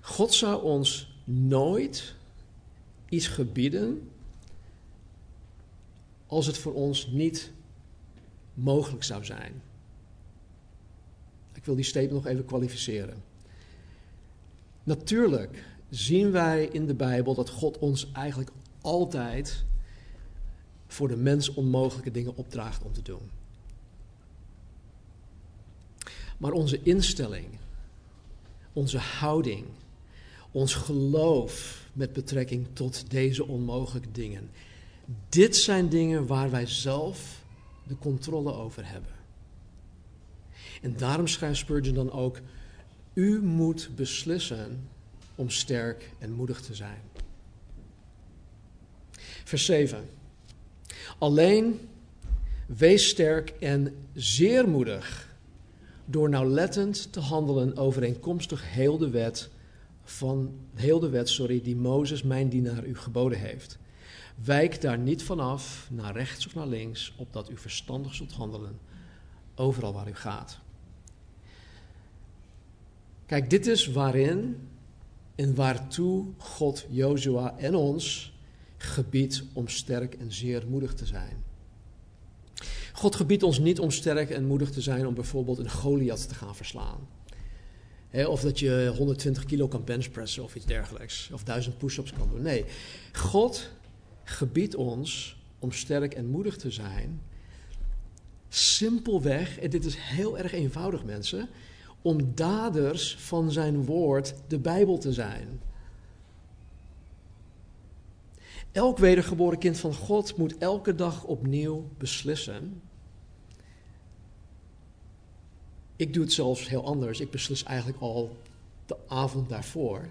God zou ons nooit iets gebieden als het voor ons niet mogelijk zou zijn. Ik wil die statement nog even kwalificeren. Natuurlijk zien wij in de Bijbel dat God ons eigenlijk altijd voor de mens onmogelijke dingen opdraagt om te doen. Maar onze instelling, onze houding, ons geloof met betrekking tot deze onmogelijke dingen. Dit zijn dingen waar wij zelf de controle over hebben. En daarom schrijft Spurgeon dan ook: U moet beslissen om sterk en moedig te zijn. Vers 7. Alleen wees sterk en zeer moedig door nauwlettend te handelen overeenkomstig heel de wet van heel de wet, sorry, die Mozes, mijn dienaar, u geboden heeft. Wijk daar niet vanaf, naar rechts of naar links, opdat u verstandig zult handelen, overal waar u gaat. Kijk, dit is waarin en waartoe God Jozua en ons gebiedt om sterk en zeer moedig te zijn. God gebiedt ons niet om sterk en moedig te zijn om bijvoorbeeld een Goliath te gaan verslaan of dat je 120 kilo kan benchpressen of iets dergelijks. Of 1000 push-ups kan doen. Nee, God gebiedt ons om sterk en moedig te zijn. simpelweg, en dit is heel erg eenvoudig mensen, om daders van zijn woord, de Bijbel, te zijn. Elk wedergeboren kind van God moet elke dag opnieuw beslissen. Ik doe het zelfs heel anders. Ik beslis eigenlijk al de avond daarvoor.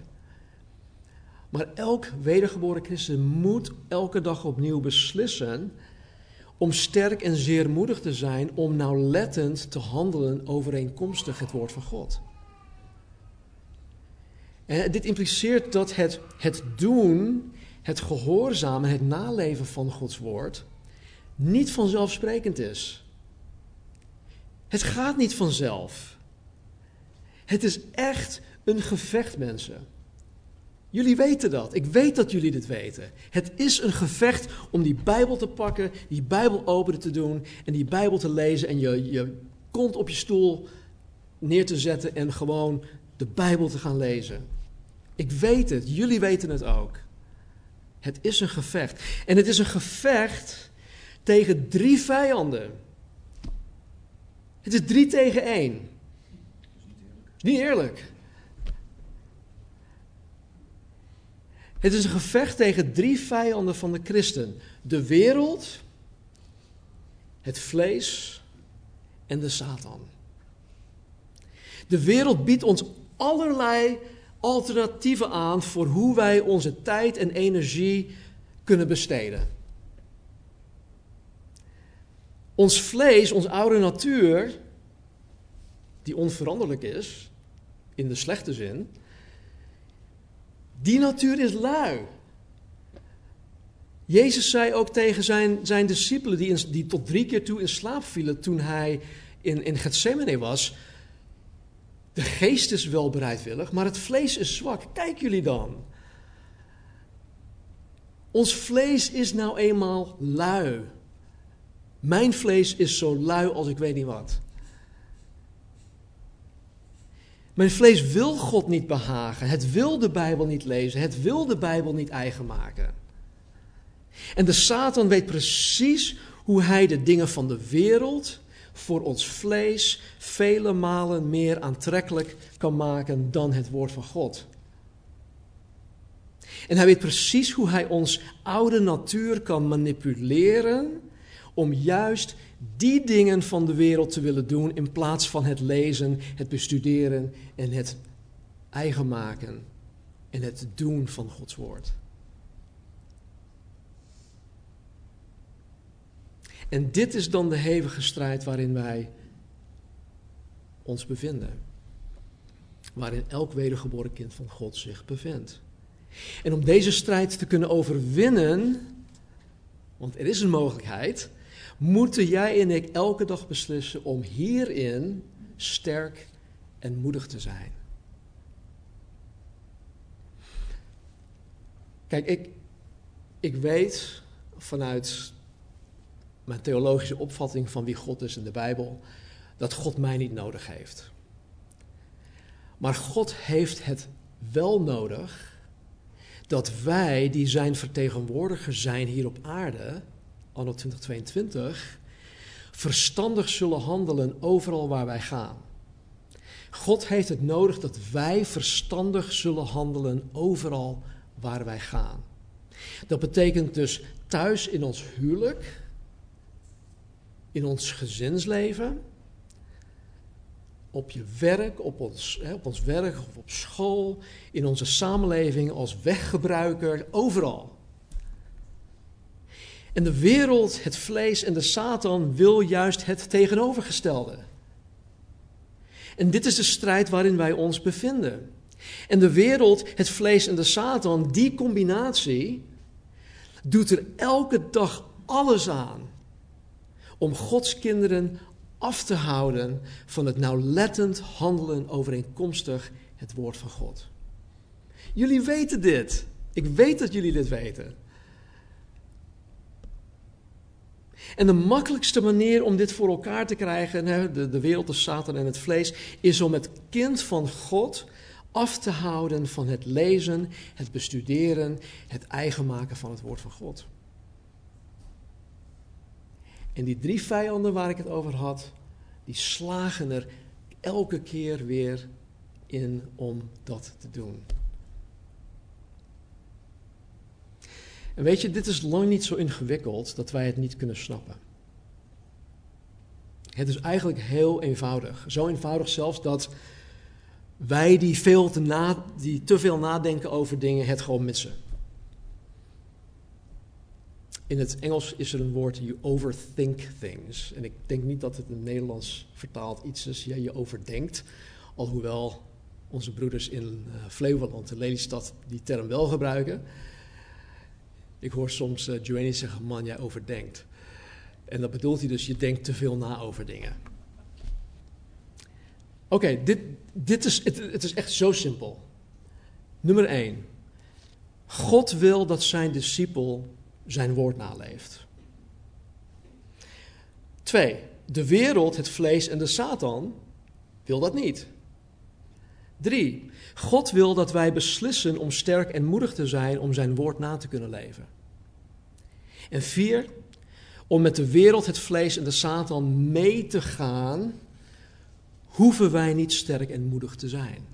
Maar elk wedergeboren christen moet elke dag opnieuw beslissen om sterk en zeer moedig te zijn, om nauwlettend te handelen overeenkomstig het woord van God. En dit impliceert dat het, het doen, het gehoorzamen, het naleven van Gods woord niet vanzelfsprekend is. Het gaat niet vanzelf. Het is echt een gevecht, mensen. Jullie weten dat. Ik weet dat jullie dit weten. Het is een gevecht om die Bijbel te pakken, die Bijbel open te doen en die Bijbel te lezen en je, je kont op je stoel neer te zetten en gewoon de Bijbel te gaan lezen. Ik weet het, jullie weten het ook. Het is een gevecht. En het is een gevecht tegen drie vijanden. Het is drie tegen één. Niet eerlijk. Het is een gevecht tegen drie vijanden van de christen: de wereld, het vlees en de Satan. De wereld biedt ons allerlei alternatieven aan voor hoe wij onze tijd en energie kunnen besteden. Ons vlees, onze oude natuur, die onveranderlijk is, in de slechte zin, die natuur is lui. Jezus zei ook tegen zijn, zijn discipelen, die, die tot drie keer toe in slaap vielen toen hij in, in Gethsemane was. De geest is wel bereidwillig, maar het vlees is zwak. Kijk jullie dan. Ons vlees is nou eenmaal lui. Mijn vlees is zo lui als ik weet niet wat. Mijn vlees wil God niet behagen. Het wil de Bijbel niet lezen. Het wil de Bijbel niet eigen maken. En de Satan weet precies hoe hij de dingen van de wereld voor ons vlees vele malen meer aantrekkelijk kan maken dan het woord van God. En hij weet precies hoe hij ons oude natuur kan manipuleren om juist die dingen van de wereld te willen doen in plaats van het lezen, het bestuderen en het eigen maken en het doen van Gods woord. En dit is dan de hevige strijd waarin wij ons bevinden. Waarin elk wedergeboren kind van God zich bevindt. En om deze strijd te kunnen overwinnen, want er is een mogelijkheid, moeten jij en ik elke dag beslissen om hierin sterk en moedig te zijn. Kijk, ik, ik weet vanuit mijn theologische opvatting van wie God is in de Bijbel, dat God mij niet nodig heeft. Maar God heeft het wel nodig dat wij, die zijn vertegenwoordiger zijn hier op aarde, anno 2022, verstandig zullen handelen overal waar wij gaan. God heeft het nodig dat wij verstandig zullen handelen overal waar wij gaan. Dat betekent dus thuis in ons huwelijk, in ons gezinsleven, op je werk, op ons, hè, op ons werk of op school, in onze samenleving als weggebruiker, overal. En de wereld, het vlees en de Satan wil juist het tegenovergestelde. En dit is de strijd waarin wij ons bevinden. En de wereld, het vlees en de Satan, die combinatie, doet er elke dag alles aan om Gods kinderen af te houden van het nauwlettend handelen overeenkomstig het woord van God. Jullie weten dit. Ik weet dat jullie dit weten. En de makkelijkste manier om dit voor elkaar te krijgen, de, de wereld, de Satan en het vlees, is om het kind van God af te houden van het lezen, het bestuderen, het eigen maken van het woord van God. En die drie vijanden waar ik het over had, die slagen er elke keer weer in om dat te doen. En weet je, dit is lang niet zo ingewikkeld dat wij het niet kunnen snappen. Het is eigenlijk heel eenvoudig. Zo eenvoudig zelfs dat wij die, veel te, na, die te veel nadenken over dingen het gewoon missen. In het Engels is er een woord, you overthink things. En ik denk niet dat het in het Nederlands vertaald iets is, ja, je overdenkt. Alhoewel onze broeders in uh, Flevoland, in Lelystad, die term wel gebruiken. Ik hoor soms uh, Joanny zeggen, man, jij overdenkt. En dat bedoelt hij dus, je denkt te veel na over dingen. Oké, dit, dit is, het, het is echt zo simpel. Nummer 1. God wil dat zijn discipel zijn woord naleeft. 2. De wereld, het vlees en de Satan wil dat niet. 3. God wil dat wij beslissen om sterk en moedig te zijn om zijn woord na te kunnen leven. En 4 om met de wereld, het vlees en de Satan mee te gaan, hoeven wij niet sterk en moedig te zijn.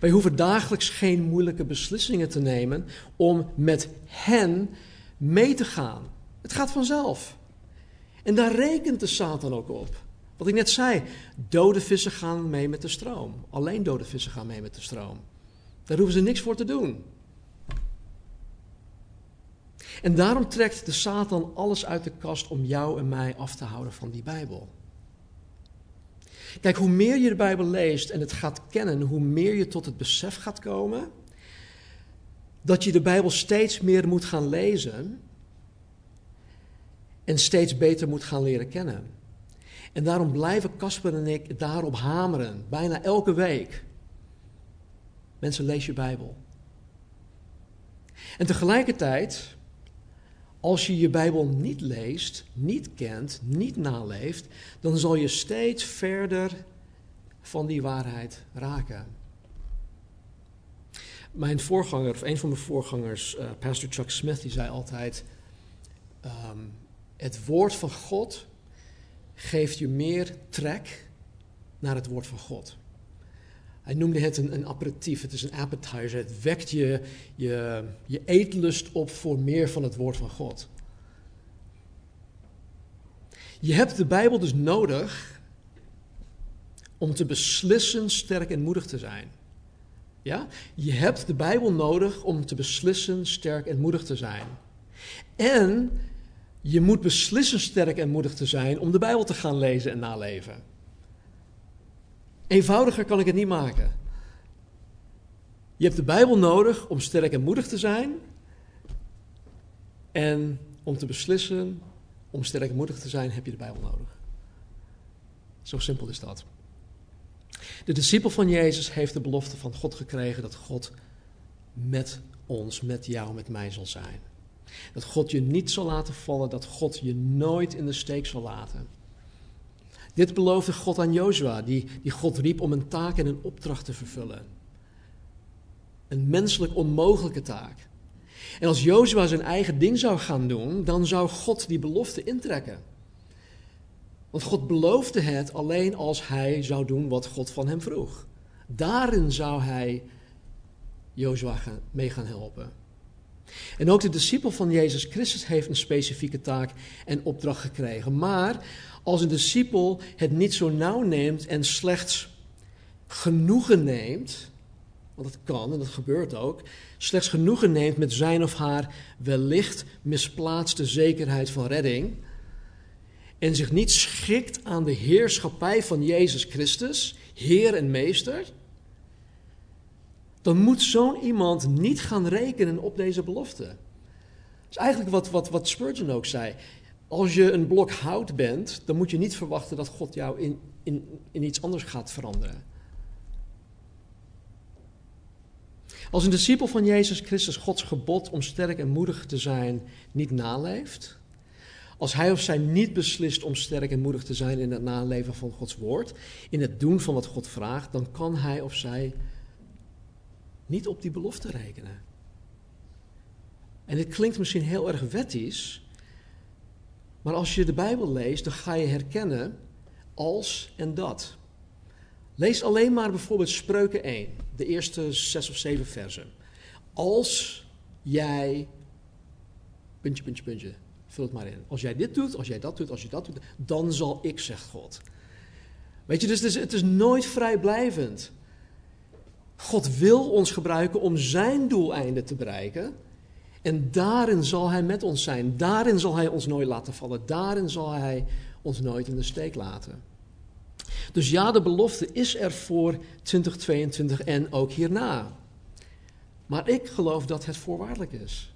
Wij hoeven dagelijks geen moeilijke beslissingen te nemen om met hen mee te gaan. Het gaat vanzelf. En daar rekent de Satan ook op. Wat ik net zei, dode vissen gaan mee met de stroom. Alleen dode vissen gaan mee met de stroom. Daar hoeven ze niks voor te doen. En daarom trekt de Satan alles uit de kast om jou en mij af te houden van die Bijbel. Kijk, hoe meer je de Bijbel leest en het gaat kennen, hoe meer je tot het besef gaat komen dat je de Bijbel steeds meer moet gaan lezen en steeds beter moet gaan leren kennen. En daarom blijven Casper en ik daarop hameren, bijna elke week. Mensen, lees je Bijbel. En tegelijkertijd als je je Bijbel niet leest, niet kent, niet naleeft, dan zal je steeds verder van die waarheid raken. Mijn voorganger, of een van mijn voorgangers, uh, Pastor Chuck Smith, die zei altijd: um, Het woord van God geeft je meer trek naar het woord van God. Hij noemde het een, een aperitief, het is een appetizer. Het wekt je, je, je eetlust op voor meer van het woord van God. Je hebt de Bijbel dus nodig om te beslissen sterk en moedig te zijn. Ja? Je hebt de Bijbel nodig om te beslissen sterk en moedig te zijn. En je moet beslissen sterk en moedig te zijn om de Bijbel te gaan lezen en naleven. Eenvoudiger kan ik het niet maken. Je hebt de Bijbel nodig om sterk en moedig te zijn. En om te beslissen om sterk en moedig te zijn, heb je de Bijbel nodig. Zo simpel is dat. De discipel van Jezus heeft de belofte van God gekregen dat God met ons, met jou, met mij zal zijn. Dat God je niet zal laten vallen, dat God je nooit in de steek zal laten. Dit beloofde God aan Jozua, die, die God riep om een taak en een opdracht te vervullen. Een menselijk onmogelijke taak. En als Jozua zijn eigen ding zou gaan doen, dan zou God die belofte intrekken. Want God beloofde het alleen als hij zou doen wat God van hem vroeg. Daarin zou hij Jozua mee gaan helpen. En ook de discipel van Jezus Christus heeft een specifieke taak en opdracht gekregen. Maar als een discipel het niet zo nauw neemt en slechts genoegen neemt, want dat kan en dat gebeurt ook, slechts genoegen neemt met zijn of haar wellicht misplaatste zekerheid van redding en zich niet schikt aan de heerschappij van Jezus Christus, Heer en Meester, dan moet zo'n iemand niet gaan rekenen op deze belofte. Dat is eigenlijk wat, wat, wat Spurgeon ook zei. Als je een blok hout bent, dan moet je niet verwachten dat God jou in, in, in iets anders gaat veranderen. Als een discipel van Jezus Christus Gods gebod om sterk en moedig te zijn niet naleeft, als hij of zij niet beslist om sterk en moedig te zijn in het naleven van Gods woord, in het doen van wat God vraagt, dan kan hij of zij niet op die belofte rekenen. En dit klinkt misschien heel erg wettisch, Maar als je de Bijbel leest, dan ga je herkennen als en dat. Lees alleen maar bijvoorbeeld Spreuken 1, de eerste zes of zeven versen. Als jij, puntje, puntje, puntje, vul het maar in. Als jij dit doet, als jij dat doet, als je dat doet, dan zal ik, zegt God. Weet je, dus het is, het is nooit vrijblijvend. God wil ons gebruiken om zijn doeleinden te bereiken. En daarin zal hij met ons zijn. Daarin zal hij ons nooit laten vallen. Daarin zal hij ons nooit in de steek laten. Dus ja, de belofte is er voor 2022 en ook hierna. Maar ik geloof dat het voorwaardelijk is.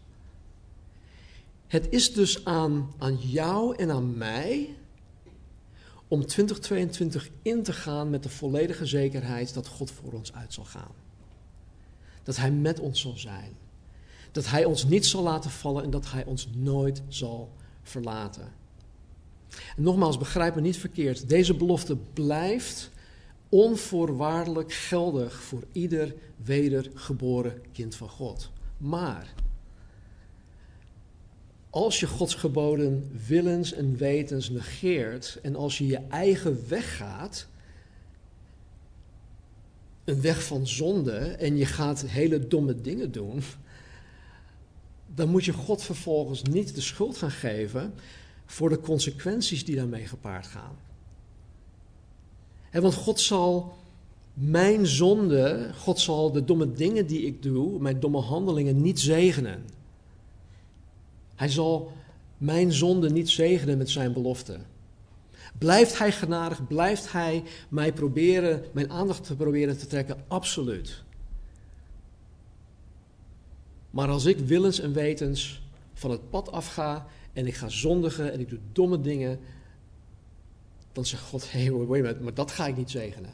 Het is dus aan, aan jou en aan mij om 2022 in te gaan met de volledige zekerheid dat God voor ons uit zal gaan. Dat Hij met ons zal zijn. Dat Hij ons niet zal laten vallen en dat Hij ons nooit zal verlaten. En nogmaals, begrijp me niet verkeerd. Deze belofte blijft onvoorwaardelijk geldig voor ieder wedergeboren kind van God. Maar als je Gods geboden willens en wetens negeert en als je je eigen weg gaat, een weg van zonde en je gaat hele domme dingen doen, dan moet je God vervolgens niet de schuld gaan geven voor de consequenties die daarmee gepaard gaan. want God zal mijn zonde, God zal de domme dingen die ik doe, mijn domme handelingen niet zegenen. Hij zal mijn zonde niet zegenen met zijn belofte. Blijft hij genadig? Blijft hij mij proberen, mijn aandacht te proberen te trekken? Absoluut. Maar als ik willens en wetens van het pad afga en ik ga zondigen en ik doe domme dingen, dan zegt God: hé, hey, maar dat ga ik niet zegenen.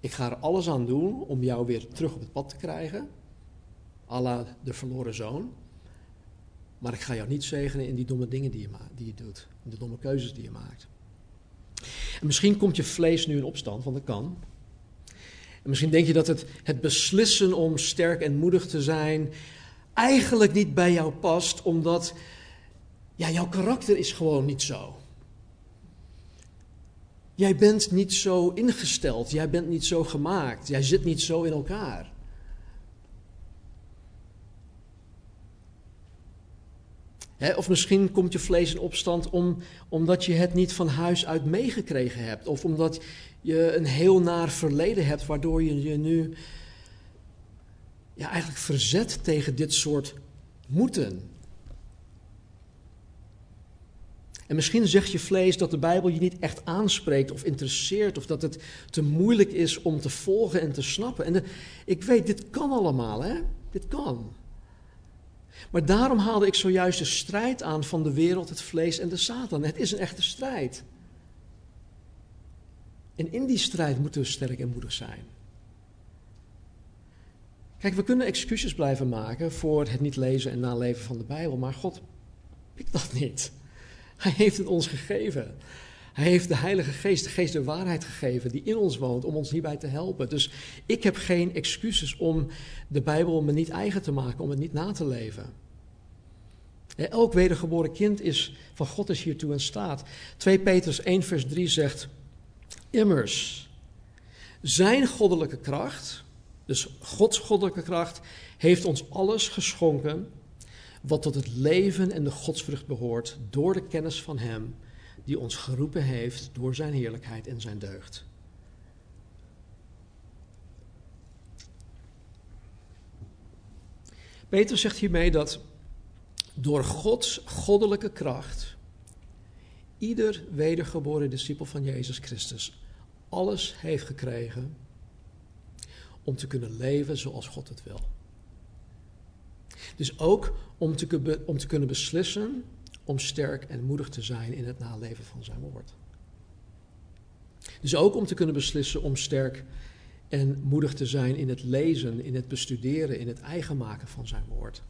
Ik ga er alles aan doen om jou weer terug op het pad te krijgen, la de verloren zoon. Maar ik ga jou niet zegenen in die domme dingen die je, die je doet, in de domme keuzes die je maakt. En misschien komt je vlees nu in opstand, want dat kan. En misschien denk je dat het, het beslissen om sterk en moedig te zijn eigenlijk niet bij jou past, omdat ja, jouw karakter is gewoon niet zo. Jij bent niet zo ingesteld, jij bent niet zo gemaakt, jij zit niet zo in elkaar. Of misschien komt je vlees in opstand om, omdat je het niet van huis uit meegekregen hebt. Of omdat je een heel naar verleden hebt, waardoor je je nu ja, eigenlijk verzet tegen dit soort moeten. En misschien zegt je vlees dat de Bijbel je niet echt aanspreekt of interesseert, of dat het te moeilijk is om te volgen en te snappen. En ik weet, dit kan allemaal, hè? Dit kan. Maar daarom haalde ik zojuist de strijd aan van de wereld, het vlees en de Satan. Het is een echte strijd. En in die strijd moeten we sterk en moedig zijn. Kijk, we kunnen excuses blijven maken voor het niet lezen en naleven van de Bijbel, maar God pikt dat niet. Hij heeft het ons gegeven. Hij heeft de Heilige Geest, de Geest der waarheid gegeven, die in ons woont, om ons hierbij te helpen. Dus ik heb geen excuses om de Bijbel me niet eigen te maken, om het niet na te leven. Elk wedergeboren kind is, van God is hiertoe in staat. 2 Petrus 1 vers 3 zegt, immers, zijn goddelijke kracht, dus Gods goddelijke kracht, heeft ons alles geschonken wat tot het leven en de godsvrucht behoort door de kennis van Hem die ons geroepen heeft door Zijn heerlijkheid en Zijn deugd. Peter zegt hiermee dat door Gods goddelijke kracht ieder wedergeboren discipel van Jezus Christus alles heeft gekregen om te kunnen leven zoals God het wil. Dus ook om te, om te kunnen beslissen om sterk en moedig te zijn in het naleven van zijn woord. Dus ook om te kunnen beslissen om sterk en moedig te zijn in het lezen, in het bestuderen, in het eigen maken van zijn woord.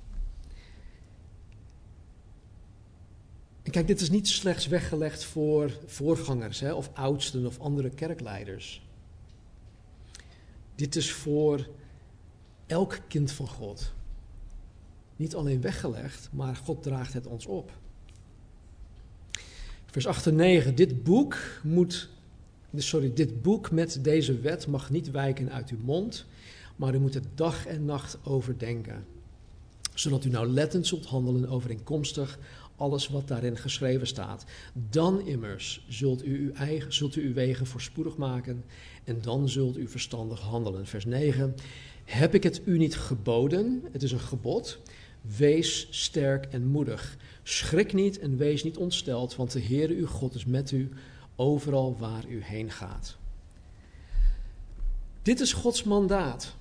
Kijk, dit is niet slechts weggelegd voor voorgangers hè, of oudsten of andere kerkleiders. Dit is voor elk kind van God. Niet alleen weggelegd, maar God draagt het ons op. Vers 8 en 9. Dit boek moet, sorry, dit boek met deze wet mag niet wijken uit uw mond, maar u moet het dag en nacht overdenken. Zodat u nauwlettend zult handelen overeenkomstig alles wat daarin geschreven staat. Dan immers zult u uw, eigen, zult u uw wegen voorspoedig maken en dan zult u verstandig handelen. Vers 9. Heb ik het u niet geboden? Het is een gebod. Wees sterk en moedig. Schrik niet en wees niet ontsteld, want de Heere uw God is met u overal waar u heen gaat. Dit is Gods mandaat.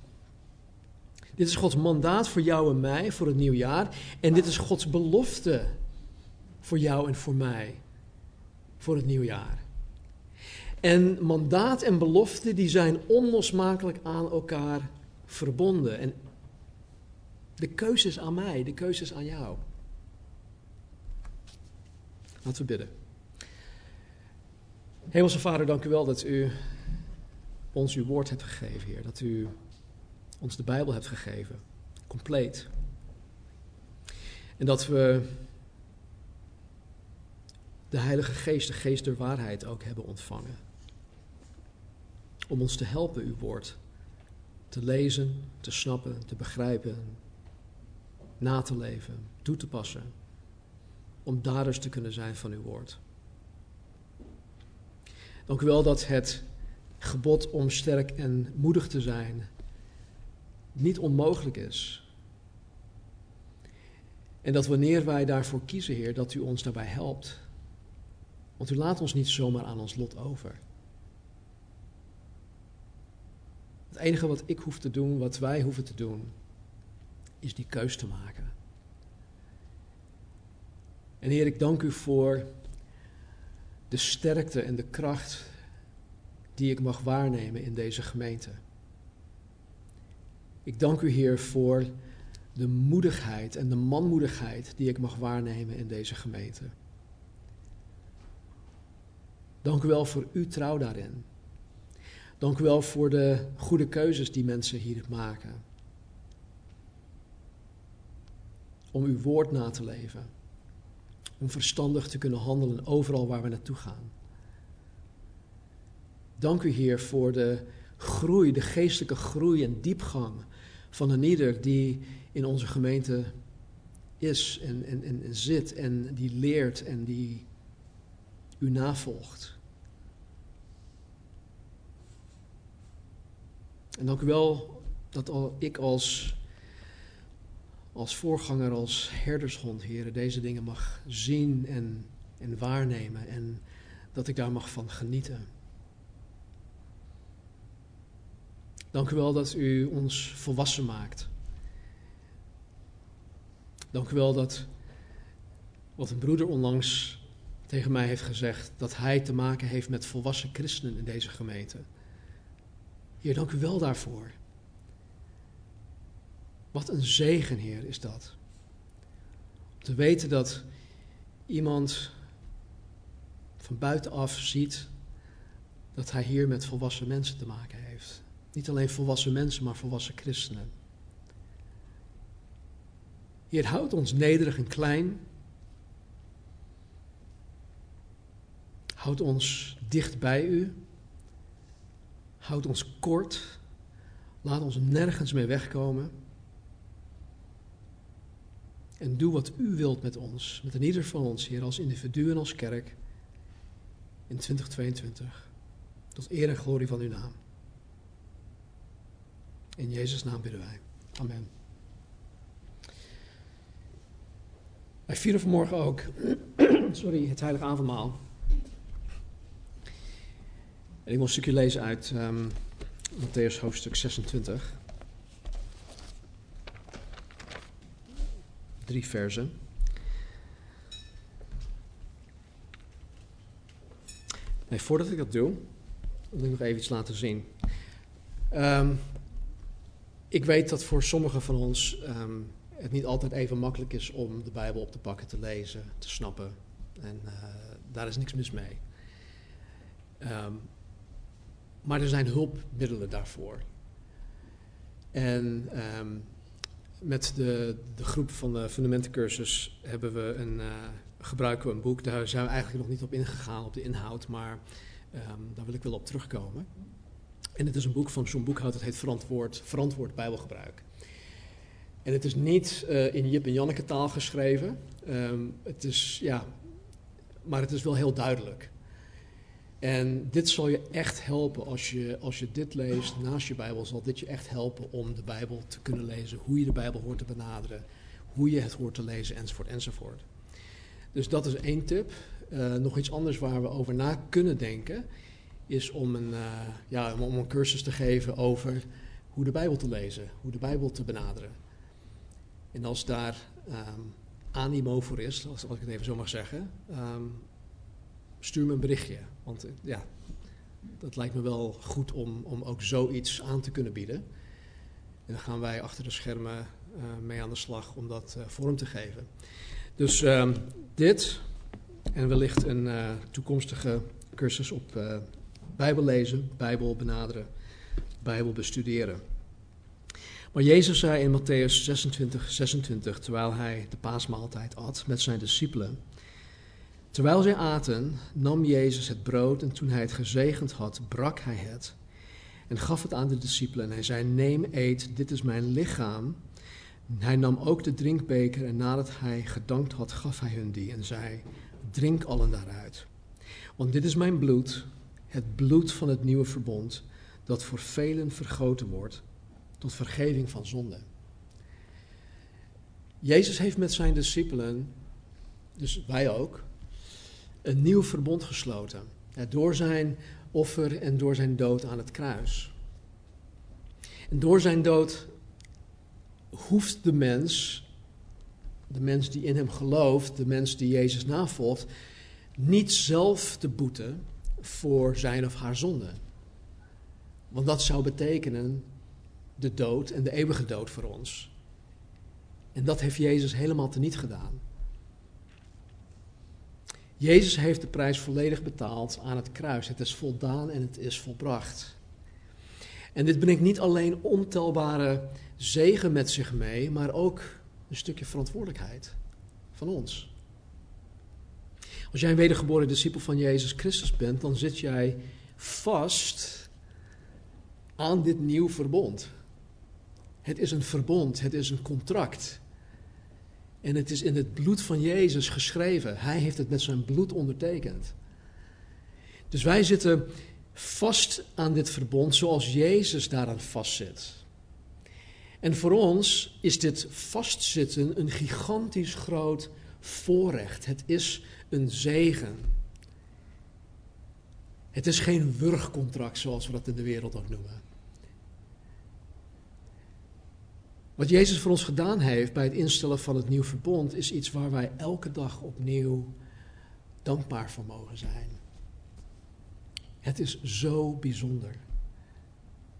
Dit is Gods mandaat voor jou en mij voor het nieuwjaar. En dit is Gods belofte voor jou en voor mij voor het nieuwjaar. En mandaat en belofte die zijn onlosmakelijk aan elkaar verbonden. En de keuze is aan mij, de keuze is aan jou. Laten we bidden. Hemelse Vader, dank u wel dat u ons uw woord hebt gegeven, Heer. Dat u ons de Bijbel hebt gegeven, compleet. En dat we de Heilige Geest, de Geest der waarheid, ook hebben ontvangen. Om ons te helpen uw woord te lezen, te snappen, te begrijpen, na te leven, toe te passen. Om daders te kunnen zijn van uw woord. Dank u wel dat het gebod om sterk en moedig te zijn niet onmogelijk is. En dat wanneer wij daarvoor kiezen, Heer, dat u ons daarbij helpt. Want u laat ons niet zomaar aan ons lot over. Het enige wat ik hoef te doen, wat wij hoeven te doen, is die keus te maken. En Heer, ik dank u voor de sterkte en de kracht die ik mag waarnemen in deze gemeente. Ik dank u, Heer, voor de moedigheid en de manmoedigheid die ik mag waarnemen in deze gemeente. Dank u wel voor uw trouw daarin. Dank u wel voor de goede keuzes die mensen hier maken. Om uw woord na te leven. Om verstandig te kunnen handelen overal waar we naartoe gaan. Dank u, Heer, voor de groei, de geestelijke groei en diepgang van een ieder die in onze gemeente is en, en, en zit en die leert en die u navolgt. En dank u wel dat ik als, als voorganger, als herdershond, heren, deze dingen mag zien en, en waarnemen. En dat ik daar mag van genieten. Dank u wel dat u ons volwassen maakt. Dank u wel dat wat een broeder onlangs tegen mij heeft gezegd, dat hij te maken heeft met volwassen christenen in deze gemeente. Heer, dank u wel daarvoor. Wat een zegen, Heer, is dat. Om te weten dat iemand van buitenaf ziet dat hij hier met volwassen mensen te maken heeft. Niet alleen volwassen mensen, maar volwassen christenen. Heer, houdt ons nederig en klein. Houd ons dicht bij u. Houd ons kort. Laat ons nergens mee wegkomen. En doe wat u wilt met ons, met ieder van ons, Heer, als individu en als kerk in 2022. Tot eer en glorie van uw naam. In Jezus' naam bidden wij. Amen. Wij vieren vanmorgen ook <clears throat> sorry, het heilige avondmaal. En ik wil een stukje lezen uit um, Matthäus hoofdstuk 26. Drie versen. Nee, voordat ik dat doe, wil ik nog even iets laten zien. Um, ik weet dat voor sommigen van ons um, het niet altijd even makkelijk is om de Bijbel op te pakken, te lezen, te snappen. En uh, daar is niks mis mee. Um, maar er zijn hulpmiddelen daarvoor. En um, met de, de groep van de fundamentencursus hebben we een, uh, gebruiken we een boek. Daar zijn we eigenlijk nog niet op ingegaan, op de inhoud, maar ehm, daar wil ik wel op terugkomen. En het is een boek van John Boekhout, het heet Verantwoord, Verantwoord Bijbelgebruik. En het is niet uh, in Jip en Janneke taal geschreven. Um, het is, ja, maar het is wel heel duidelijk. En dit zal je echt helpen als je, als je dit leest naast je Bijbel. Zal dit je echt helpen om de Bijbel te kunnen lezen. Hoe je de Bijbel hoort te benaderen. Hoe je het hoort te lezen, enzovoort, enzovoort. Dus dat is één tip. Uh, nog iets anders waar we over na kunnen denken. Is om een, uh, ja, om een cursus te geven over hoe de Bijbel te lezen. Hoe de Bijbel te benaderen. En als daar um, animo voor is, als, ik het even zo mag zeggen. Um, stuur me een berichtje. Want ja, dat lijkt me wel goed om, om ook zoiets aan te kunnen bieden. En dan gaan wij achter de schermen uh, mee aan de slag om dat uh, vorm te geven. Dus uh, dit en wellicht een toekomstige cursus op Bijbel lezen, Bijbel benaderen, Bijbel bestuderen. Maar Jezus zei in Matthäus 26, 26, terwijl hij de paasmaaltijd at met zijn discipelen. Terwijl zij aten, nam Jezus het brood en toen hij het gezegend had, brak hij het en gaf het aan de discipelen. En hij zei: Neem, eet, dit is mijn lichaam. Hij nam ook de drinkbeker en nadat hij gedankt had, gaf hij hun die en zei: Drink allen daaruit. Want dit is mijn bloed, het bloed van het nieuwe verbond, dat voor velen vergoten wordt tot vergeving van zonde. Jezus heeft met zijn discipelen, dus wij ook, een nieuw verbond gesloten. Door zijn offer en door zijn dood aan het kruis. En door zijn dood hoeft de mens, de mens die in hem gelooft, de mens die Jezus navolgt, niet zelf te boeten voor zijn of haar zonde. Want dat zou betekenen de dood en de eeuwige dood voor ons. En dat heeft Jezus helemaal teniet gedaan. Jezus heeft de prijs volledig betaald aan het kruis. Het is voldaan en het is volbracht. En dit brengt niet alleen ontelbare zegen met zich mee, maar ook een stukje verantwoordelijkheid van ons. Als jij een wedergeboren discipel van Jezus Christus bent, dan zit jij vast aan dit nieuw verbond. Het is een verbond, het is een contract. En het is in het bloed van Jezus geschreven. Hij heeft het met zijn bloed ondertekend. Dus wij zitten vast aan dit verbond zoals Jezus daaraan vastzit. En voor ons is dit vastzitten een gigantisch groot voorrecht. Het is een zegen. Het is geen wurgcontract zoals we dat in de wereld ook noemen. Wat Jezus voor ons gedaan heeft bij het instellen van het nieuw verbond is iets waar wij elke dag opnieuw dankbaar voor mogen zijn. Het is zo bijzonder.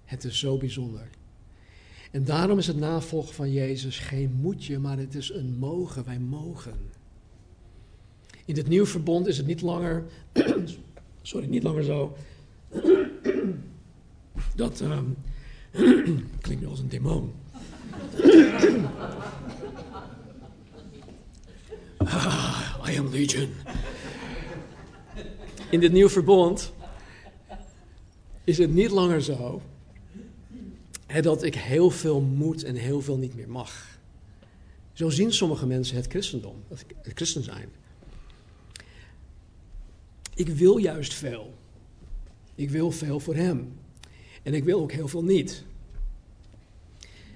Het is zo bijzonder. En daarom is het navolgen van Jezus geen moetje, maar het is een mogen. Wij mogen. In dit nieuw verbond is het niet langer, <clears throat> sorry, niet langer zo <clears throat> dat um, <clears throat> klinkt nu als een demon. Ah, I am Legion. In dit nieuwe verbond is het niet langer zo dat ik heel veel moet en heel veel niet meer mag. Zo zien sommige mensen het christendom, het christen zijn. Ik wil juist veel. Ik wil veel voor Hem. En ik wil ook heel veel niet.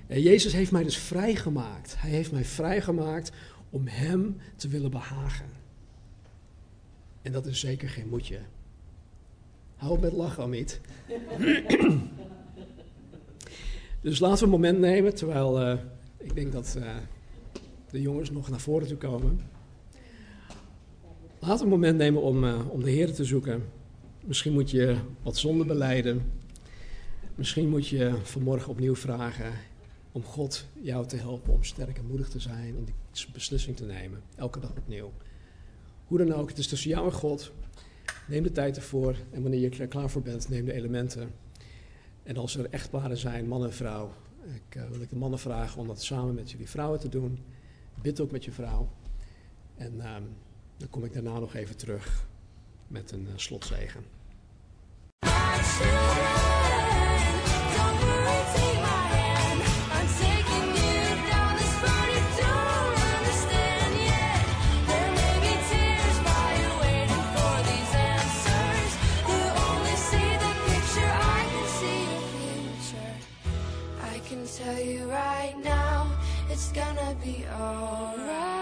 En Jezus heeft mij dus vrijgemaakt. Hij heeft mij vrijgemaakt om Hem te willen behagen. En dat is zeker geen moedje. Hou met lachen, Amit. <clears throat> dus laten we een moment nemen, terwijl uh, ik denk dat uh, de jongens nog naar voren toe komen. Laten we een moment nemen om, uh, om de Heer te zoeken. Misschien moet je wat zonde beleiden. Misschien moet je vanmorgen opnieuw vragen: om God jou te helpen om sterk en moedig te zijn, om die beslissing te nemen, elke dag opnieuw. Hoe dan ook, het is tussen jou en God. Neem de tijd ervoor en wanneer je er klaar voor bent, neem de elementen. En als er echtparen zijn, man en vrouw, ik, uh, wil ik de mannen vragen om dat samen met jullie vrouwen te doen. Bid ook met je vrouw. En uh, Dan kom ik daarna nog even terug met een uh, slotzegen. tell you right now, it's gonna be alright.